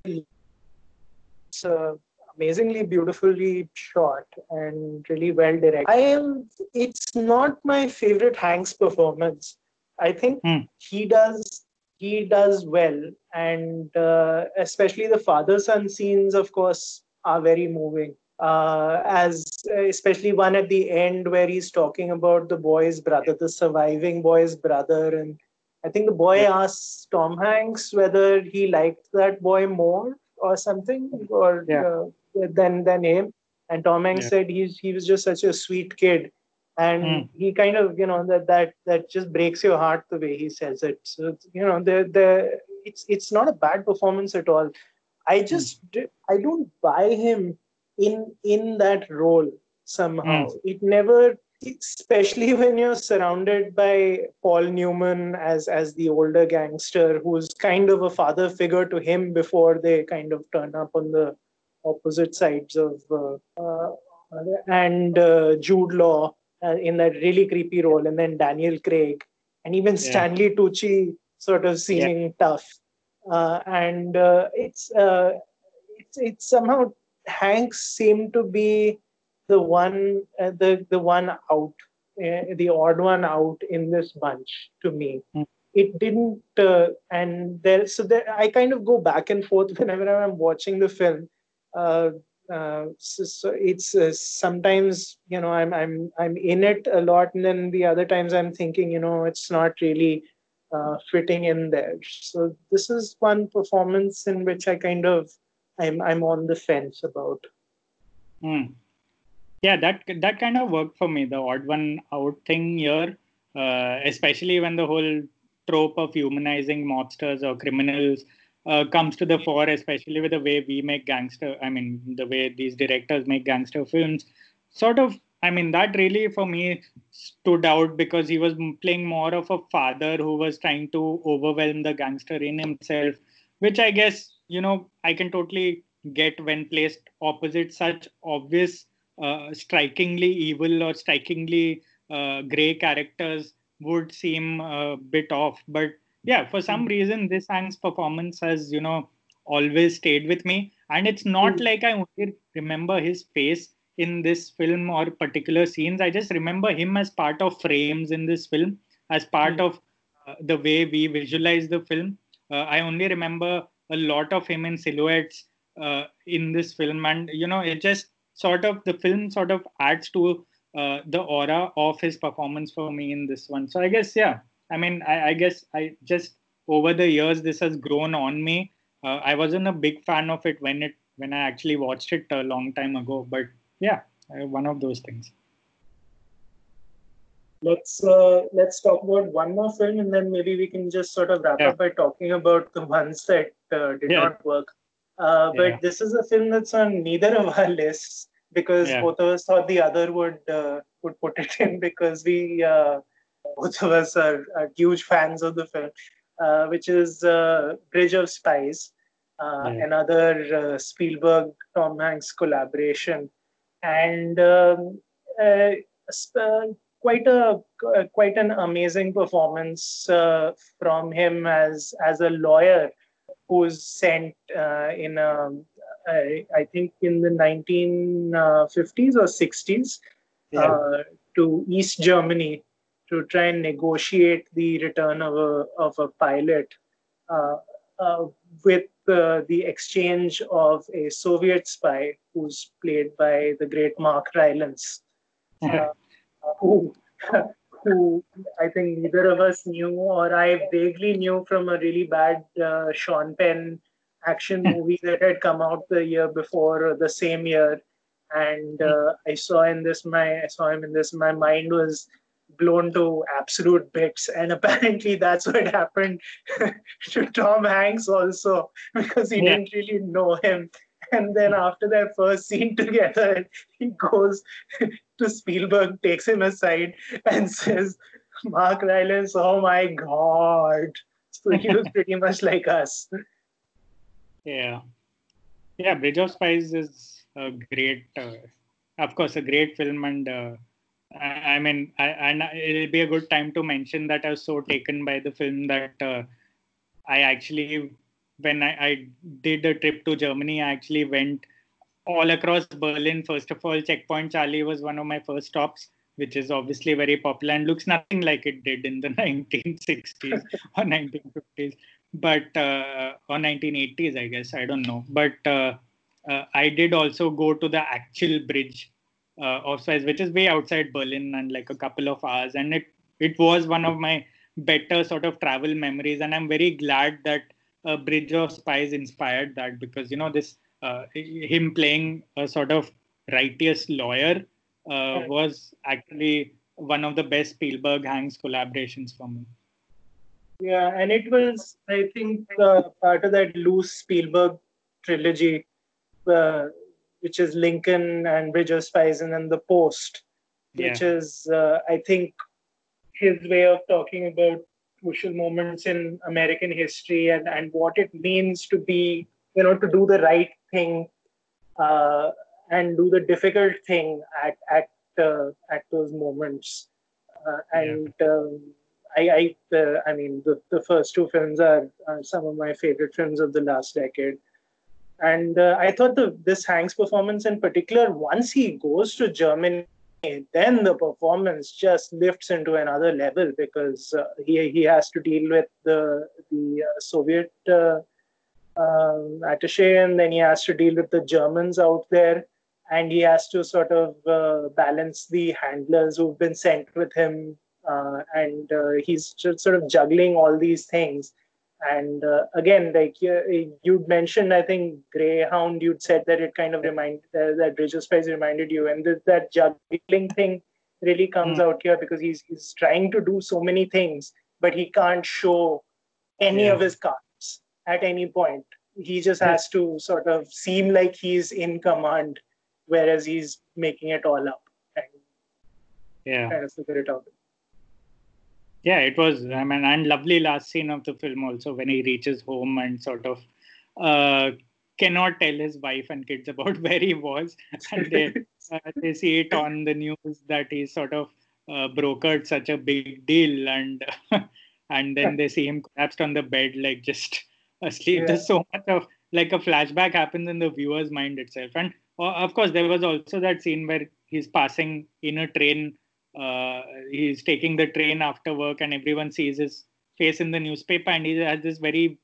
B: it's uh, amazingly beautifully shot and really well directed. I am. It's not my favorite Hanks performance. I think
A: hmm.
B: he does he does well, and uh, especially the father son scenes, of course, are very moving. Uh, as especially one at the end where he's talking about the boy's brother, the surviving boy's brother, and I think the boy yeah. asks Tom Hanks whether he liked that boy more or something, or
A: yeah.
B: uh, than than him. And Tom Hanks yeah. said he's he was just such a sweet kid, and mm. he kind of you know that that that just breaks your heart the way he says it. So you know the the it's it's not a bad performance at all. I hmm. just mm. I don't buy him in in that role somehow. Mm. It never especially when you're surrounded by Paul Newman as as the older gangster who's kind of a father figure to him before they kind of turn up on the opposite sides of uh, uh, and uh, Jude Law uh, in that really creepy role and then Daniel Craig and even yeah. Stanley Tucci sort of seeming yeah. tough uh, and uh, it's it's it's somehow Hanks seemed to be the one uh, the the one out, uh, the odd one out in this bunch to me.
A: Mm.
B: It didn't, uh, and there. So there, I kind of go back and forth whenever I'm watching the film. Uh, uh, so, so, it's uh, sometimes you know I'm I'm I'm in it a lot, and then the other times I'm thinking you know it's not really fitting in there. So this is one performance in which I kind of I'm I'm on the fence about.
A: Mm yeah that that kind of worked for me the odd one out thing here uh, especially when the whole trope of humanizing mobsters or criminals uh, comes to the fore especially with the way we make gangster i mean the way these directors make gangster films sort of i mean that really for me stood out because he was playing more of a father who was trying to overwhelm the gangster in himself which i guess you know i can totally get when placed opposite such obvious uh, strikingly evil or strikingly uh, gray characters would seem a bit off. But yeah, for some hmm. reason, this Hanks performance has, you know, always stayed with me. And it's not mm. like I only remember his face in this film or particular scenes. I just remember him as part of frames in this film, as part mm. of uh, the way we visualize the film. Uh, I only remember a lot of him in silhouettes uh, in this film. And, you know, it just sort of the film sort of adds to uh, the aura of his performance for me in this one. So I guess yeah, I mean I, I guess I just over the years this has grown on me. Uh, I wasn't a big fan of it when it when I actually watched it a long time ago, but yeah, one of those things.
B: let's uh, let's talk about one more film, and then maybe we can just sort of wrap yeah. up by talking about the ones that did yeah. not work. Uh, but yeah. this is a film that's on neither of our lists because both of us thought the other would uh, would put it in because we uh, both of us are, are, huge fans of the film, uh, which is Bridge of Spies, another Spielberg Tom Hanks collaboration, and. Um, quite a uh, quite an amazing performance uh, from him as as a lawyer who's sent uh, in a, I, I think in the 1950s or 60s yeah. Uh, to East Germany to try and negotiate the return of a of a pilot uh, uh, with the exchange of a Soviet spy who's played by the great Mark Rylance. who, who I think neither of us knew, or I vaguely knew from a really bad uh, Sean Penn action movie that had come out the year before, the same year. And uh, I saw in this my I saw him in this. My mind was blown to absolute bits, and apparently that's what happened to Tom Hanks also because he yeah. didn't really know him and then after their first scene together, he goes to Spielberg, takes him aside, and says, Mark Rylance, oh my God. So he was pretty much like us.
A: Yeah. Yeah, Bridge of Spies is a great, uh, of course, a great film. And uh, I, I, mean, I, and it'll be a good time to mention that I was so taken by the film that uh, I actually when I, I did a trip to Germany, I actually went all across Berlin. First of all, Checkpoint Charlie was one of my first stops, which is obviously very popular and looks nothing like it did in the 1960s or 1950s, but uh, or 1980s, I guess. I don't know. But uh, uh, I did also go to the actual bridge uh, of Suez, which is way outside Berlin and like a couple of hours, and it it was one of my better sort of travel memories, and I'm very glad that uh, Bridge of Spies inspired that because you know this uh, him playing a sort of righteous lawyer uh, was actually one of the best Spielberg Hanks collaborations for me.
B: Yeah, and it was I think uh, part of that loose Spielberg trilogy, uh, which is Lincoln and Bridge of Spies, and then The Post, which is uh, I think his way of talking about crucial moments in American history and, and what it means to be, you know, to do the right thing uh, and do the difficult thing at at uh, at those moments. Uh, and yeah. um, I, I, uh, I mean, the, the first two films are, are, some of my favorite films of the last decade. And uh, I thought the this Hanks performance in particular, once he goes to Germany then the performance just lifts into another level because uh, he he has to deal with the the uh, Soviet uh, um, attaché, and then he has to deal with the Germans out there, and he has to sort of uh, balance the handlers who've been sent with him, uh, and uh, he's sort of juggling all these things and uh, again like uh, you'd mentioned i think greyhound you'd said that it kind of reminded uh, that of spies reminded you. And th- that juggling thing really comes mm. out here because he's he's trying to do so many things but he can't show any yeah. of his cards at any point. He just has to sort of seem like he's in command whereas he's making it all up. And
A: yeah.
B: kind of figure it out
A: yeah it was i mean and lovely last scene of the film also when he reaches home and sort of uh, cannot tell his wife and kids about where he was. And they uh, they see it on the news that he sort of uh, brokered such a big deal and and then they see him collapsed on the bed like just asleep. Yeah. there's so much of like a flashback happens in the viewer's mind itself. And uh, of course there was also that scene where he's passing in a train uh, he's taking the train after work and everyone sees his face in the newspaper and he has this very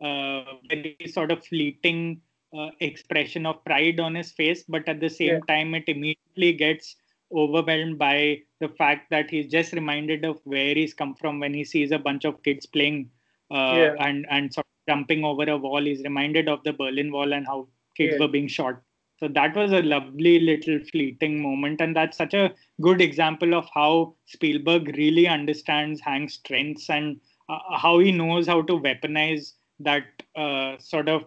A: uh, very sort of fleeting uh, expression of pride on his face but at the same yeah. time it immediately gets overwhelmed by the fact that he's just reminded of where he's come from when he sees a bunch of kids playing uh, yeah. and and sort of jumping over a wall he's reminded of the berlin wall and how kids yeah. were being shot So that was a lovely little fleeting moment, and that's such a good example of how Spielberg really understands Hank's strengths and uh, how he knows how to weaponize that uh, sort of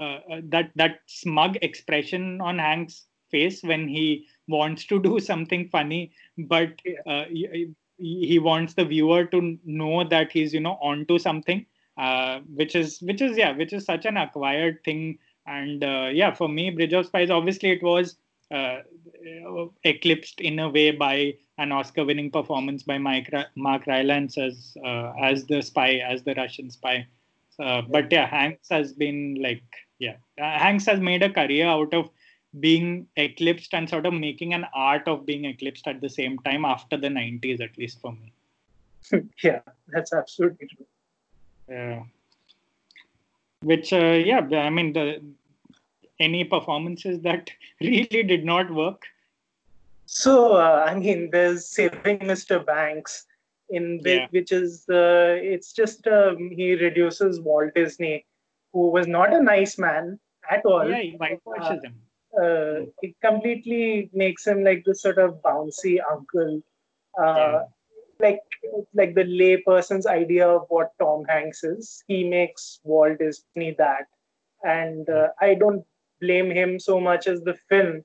A: uh, uh that that smug expression on Hank's face when he wants to do something funny, but uh, he, he, wants the viewer to know that he's you know onto something, uh, which is which is yeah, which is such an acquired thing. And uh, yeah, for me, Bridge of Spies, obviously it was uh, eclipsed in a way by an Oscar-winning performance by Mike, Mark Rylance as uh, as the spy, as the Russian spy. Uh, but yeah, Hanks has been like yeah, Hanks has made a career out of being eclipsed and sort of making an art of being eclipsed at the same time after the 90s at least for me.
B: Yeah that's absolutely true.
A: Yeah which uh, yeah i mean the any performances that really did not work
B: so uh, i mean there's saving mr banks in which, yeah. which is uh, it's just um, he reduces walt disney who was not a nice man at all
A: yeah he whitewashes him
B: uh, it completely makes him like this sort of bouncy uncle. Uh, yeah. Like like the layperson's idea of what Tom Hanks is, he makes Walt Disney that, and uh, I don't blame him so much as the film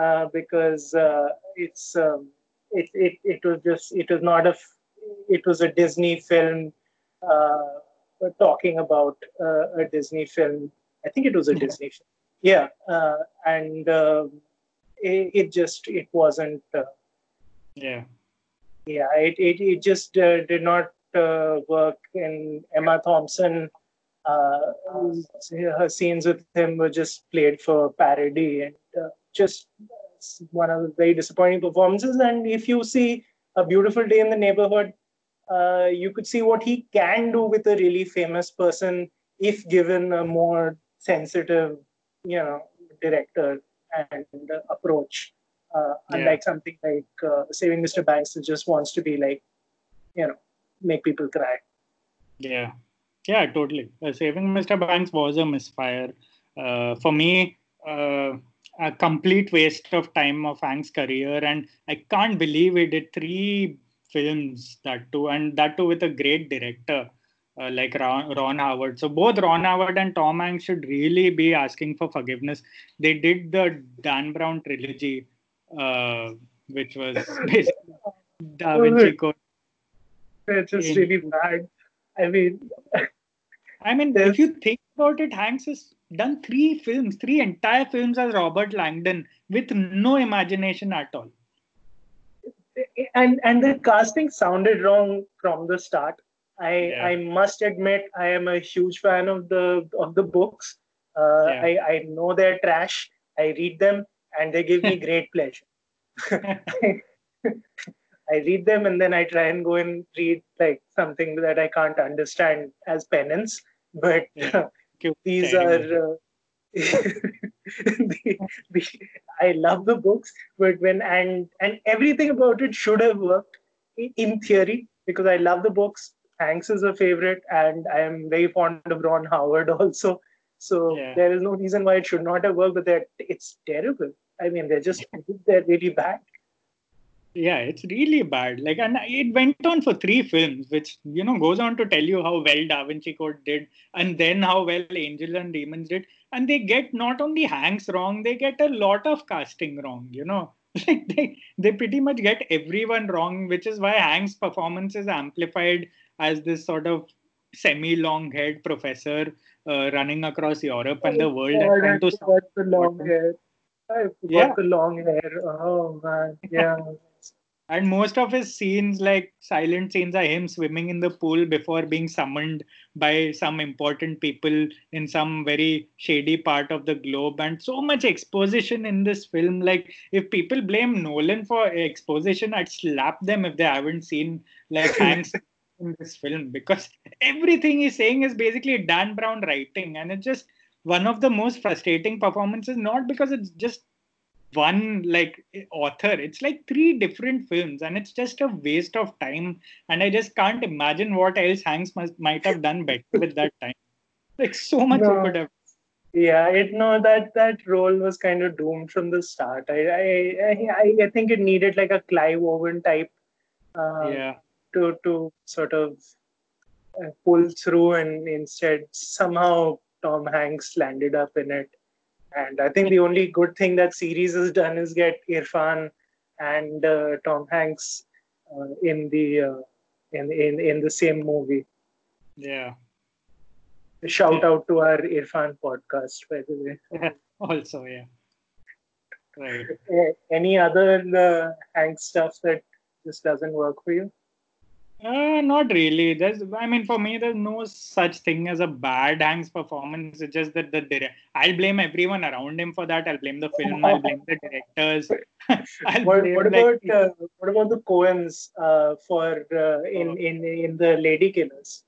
B: uh, because uh, it's um, it, it it was just it was not a it was a Disney film uh, talking about a Disney film. I think it was a Disney film. Yeah uh, and uh, it, it, just it wasn't uh,
A: yeah
B: yeah it, it, it just uh, did not uh, work and emma thompson. Uh, her scenes with him were just played for parody and just one of the very disappointing performances. And if you see a beautiful day in the neighborhood you could see what he can do with a really famous person if given a more sensitive you know director and uh, approach uh, unlike yeah. something like uh, saving mr banks who just wants to be like you know make people cry
A: yeah yeah totally uh, saving mr banks was a misfire uh, for me uh, a complete waste of time of Hank's career and i can't believe we did three films that too and that too with a great director uh, like Ron, Ron, Howard. So both Ron Howard and Tom Hanks should really be asking for forgiveness. They did the Dan Brown trilogy, uh, which was basically Da Vinci Code.
B: It's just really bad. I mean,
A: I mean, if you think about it, Hanks has done three films, three entire films as Robert Langdon with no imagination at all.
B: And and the casting sounded wrong from the start I yeah. I must admit I am a huge fan of the of the books. Uh, yeah. I I know they're trash. I read them and they give me great pleasure. I read them and then I try and go and read like something that I can't understand as penance. But yeah. these are. Uh, the, the, I love the books, but when and and everything about it should have worked in theory because I love the books. Hanks is a favorite, and I am very fond of Ron Howard also. So yeah. there is no reason why it should not have worked, but that it's terrible. I mean, they're just they're really bad.
A: Yeah, it's really bad. Like, and it went on for three films, which you know goes on to tell you how well Da Vinci Code did, and then how well Angel and Demons did. And they get not only Hanks wrong, they get a lot of casting wrong. You know, like they they pretty much get everyone wrong, which is why Hank's performance is amplified as this sort of semi-long haired professor uh, running across Europe and the world.
B: Oh, and to the long hair. I forgot yeah. the long hair. Oh man, yeah.
A: and most of his scenes, like silent scenes, are him swimming in the pool before being summoned by some important people in some very shady part of the globe. And so much exposition in this film. Like, if people blame Nolan for exposition, I'd slap them if they haven't seen like Hanks in this film because everything he's saying is basically Dan Brown writing, and it's just one of the most frustrating performances. Not because it's just one like author it's like three different films and it's just a waste of time and i just can't imagine what else hanks must, might have done better with that time like so much no. could have
B: Yeah, it no that that role was kind of doomed from the start. I I I, I think it needed like a Clive Owen type. Uh,
A: yeah.
B: To to sort of uh, pull through, and instead somehow Tom Hanks landed up in it. And I think the only good thing that series has done is get Irrfan and uh, Tom Hanks uh, in the uh, in in in the same movie.
A: Yeah.
B: Shout out to our Irrfan podcast, by the
A: way. also, yeah. Right.
B: Any other uh, Hank stuff that just doesn't work for you?
A: Uh, not really. There's, I mean, for me, there's no such thing as a bad Hanks performance. It's just that the direct. I'll blame everyone around him for that. I'll blame the film. I'll blame the directors.
B: what, what about like, uh, what about the Coens uh, for uh, in in in the Lady Killers?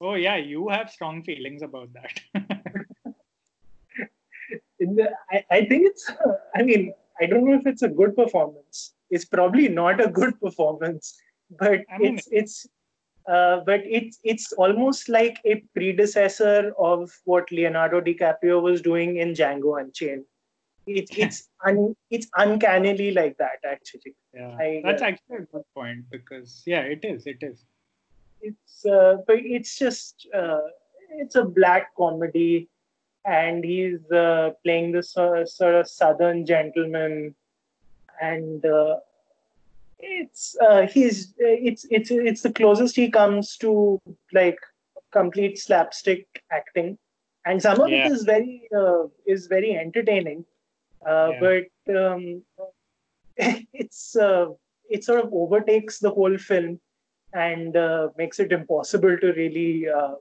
A: Oh yeah, you have strong feelings about that.
B: the, I, I think it's. I mean, I don't know if it's a good performance. It's probably not a good performance, but I mean, it's it's. Uh, but it's it's almost like a predecessor of what Leonardo DiCaprio was doing in Django Unchained. It's it's un, it's uncannily like that actually.
A: Yeah, I, that's uh, actually a good point because yeah, it is. It is
B: it's uh, but it's just uh, it's a black comedy and he's uh, playing this uh, sort of southern gentleman and uh, it's uh, he's it's it's it's the closest he comes to like complete slapstick acting and some of yeah. it is very uh, is very entertaining yeah. but um, it's uh, it sort of overtakes the whole film and uh, makes it impossible to really uh,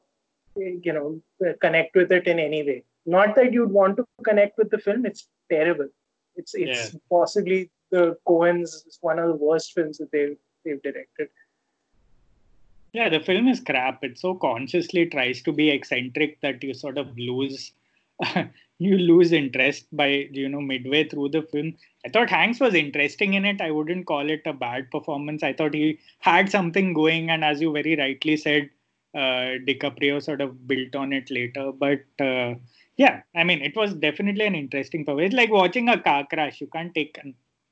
B: you know connect with it in any way not that you'd want to connect with the film it's terrible it's it's yeah. possibly the coens one of the worst films that they've they've directed.
A: Yeah the film is crap. It so consciously tries to be eccentric that you sort of lose you lose interest by you know midway through the film. I thought hanks was interesting in it. I wouldn't call it a bad performance. I thought he had something going and as you very rightly said uh, DiCaprio sort of built on it later. But uh, yeah i mean it was definitely an interesting performance. It's like watching a car crash. You can't take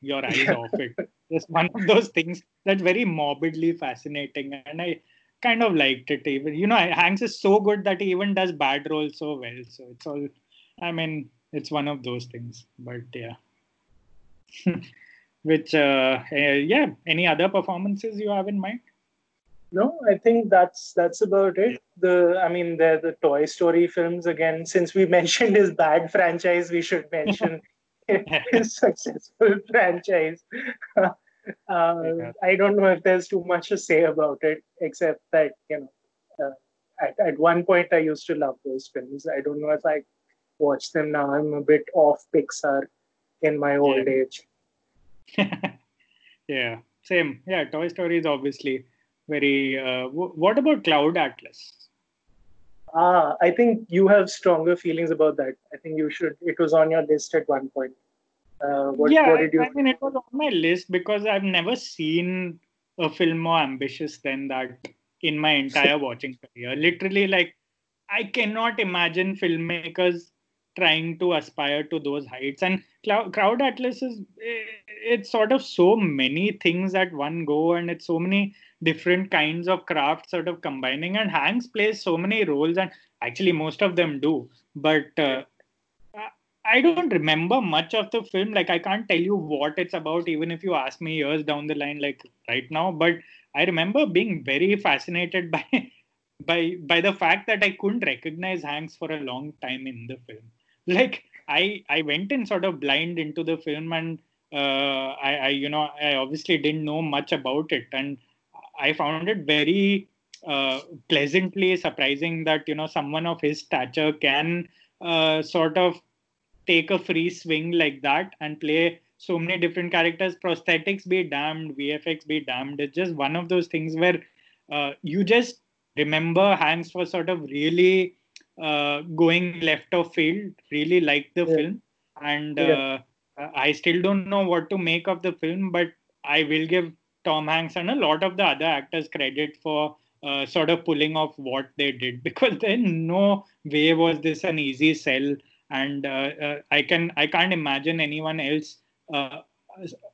A: your eyes off it. It's one of those things that's very morbidly fascinating and i kind of liked it even. You know hanks is so good that he even does bad roles so well. So it's all i mean it's one of those things. But yeah. Which uh, uh, yeah any other performances you have in mind?
B: No i think that's that's about it. The i mean the the toy story films again since we mentioned his bad franchise we should mention successful franchise uh, yeah. I don't know if there's too much to say about it, except that you know, uh, at, at one point I used to love those films. I don't know if I watch them now. I'm a bit off Pixar in my old
A: yeah.
B: age.
A: yeah, same. Yeah, Toy Story is obviously very. Uh, w- what about Cloud Atlas?
B: Ah, I think you have stronger feelings about that. I think you should. It was on your list at one point. Uh, what,
A: yeah,
B: what did you?
A: I mean, it was on my list because I've never seen a film more ambitious than that in my entire watching career. Literally, like I cannot imagine filmmakers trying to aspire to those heights. And Cloud Atlas is it's sort of so many things at one go, and it's so many different kinds of crafts sort of combining. And Hanks plays so many roles, and actually most of them do. But uh, I don't remember much of the film. Like I can't tell you what it's about, even if you ask me years down the line, like right now. But I remember being very fascinated by by by the fact that I couldn't recognize Hanks for a long time in the film. Like I I went in sort of blind into the film, and uh, I, I you know I obviously didn't know much about it, and I found it very uh, pleasantly surprising that you know someone of his stature can uh, sort of take a free swing like that and play so many different characters prosthetics be damned vfx be damned it's just one of those things where uh, you just remember hanks for sort of really uh, going left of field really like the yeah. film and yeah. uh, i still don't know what to make of the film but i will give tom hanks and a lot of the other actors credit for uh, sort of pulling off what they did because then no way was this an easy sell and uh, uh, I can I can't imagine anyone else uh,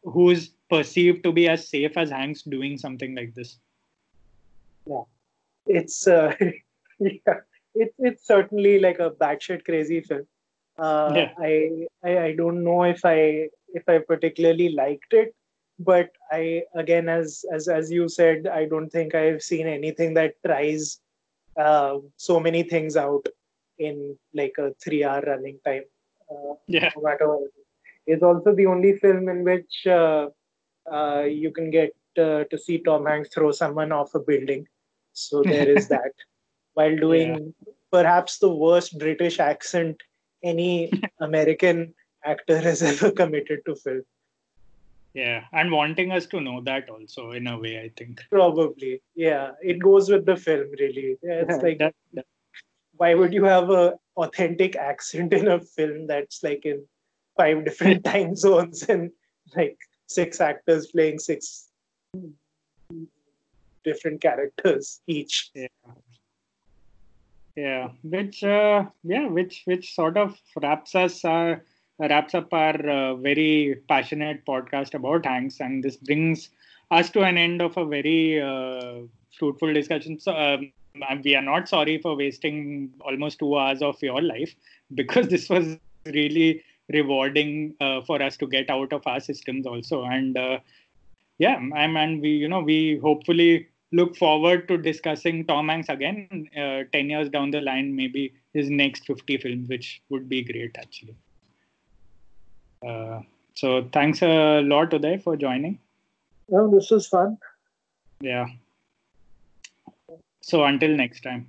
A: who is perceived to be as safe as Hanks doing something like this.
B: Yeah, it's uh, yeah, it, it's certainly like a batshit crazy film. Uh, yeah. I, I I don't know if I if I particularly liked it, but I again as as as you said, I don't think I've seen anything that tries uh, so many things out in like a three-hour running time.
A: Uh, yeah.
B: No matter what. Also the only film in which uh, uh, you can get uh, to see Tom Hanks throw someone off a building. So there is that. While doing yeah. perhaps the worst British accent any American actor has ever committed to film.
A: Yeah, and wanting us to know that also in a way, I think.
B: Probably, yeah. It goes with the film, really. Yeah, it's like, that, that. why would you have a authentic accent in a film that's like in five different time zones and like six actors playing six different characters each?
A: Yeah yeah which uh, yeah which which sort of wraps us uh, wraps up our uh, very passionate podcast about Hanks, and this brings us to an end of a very uh, fruitful discussion. So um, we are not sorry for wasting almost two hours of your life because this was really rewarding uh, for us to get out of our systems also. And uh, yeah, I'm, and we you know we hopefully look forward to discussing Tom Hanks again uh, 10 years down the line, maybe his next 50 films, which would be great actually. Uh, so thanks a lot, Uday, for joining.
B: Well, this was fun.
A: Yeah. So until next time.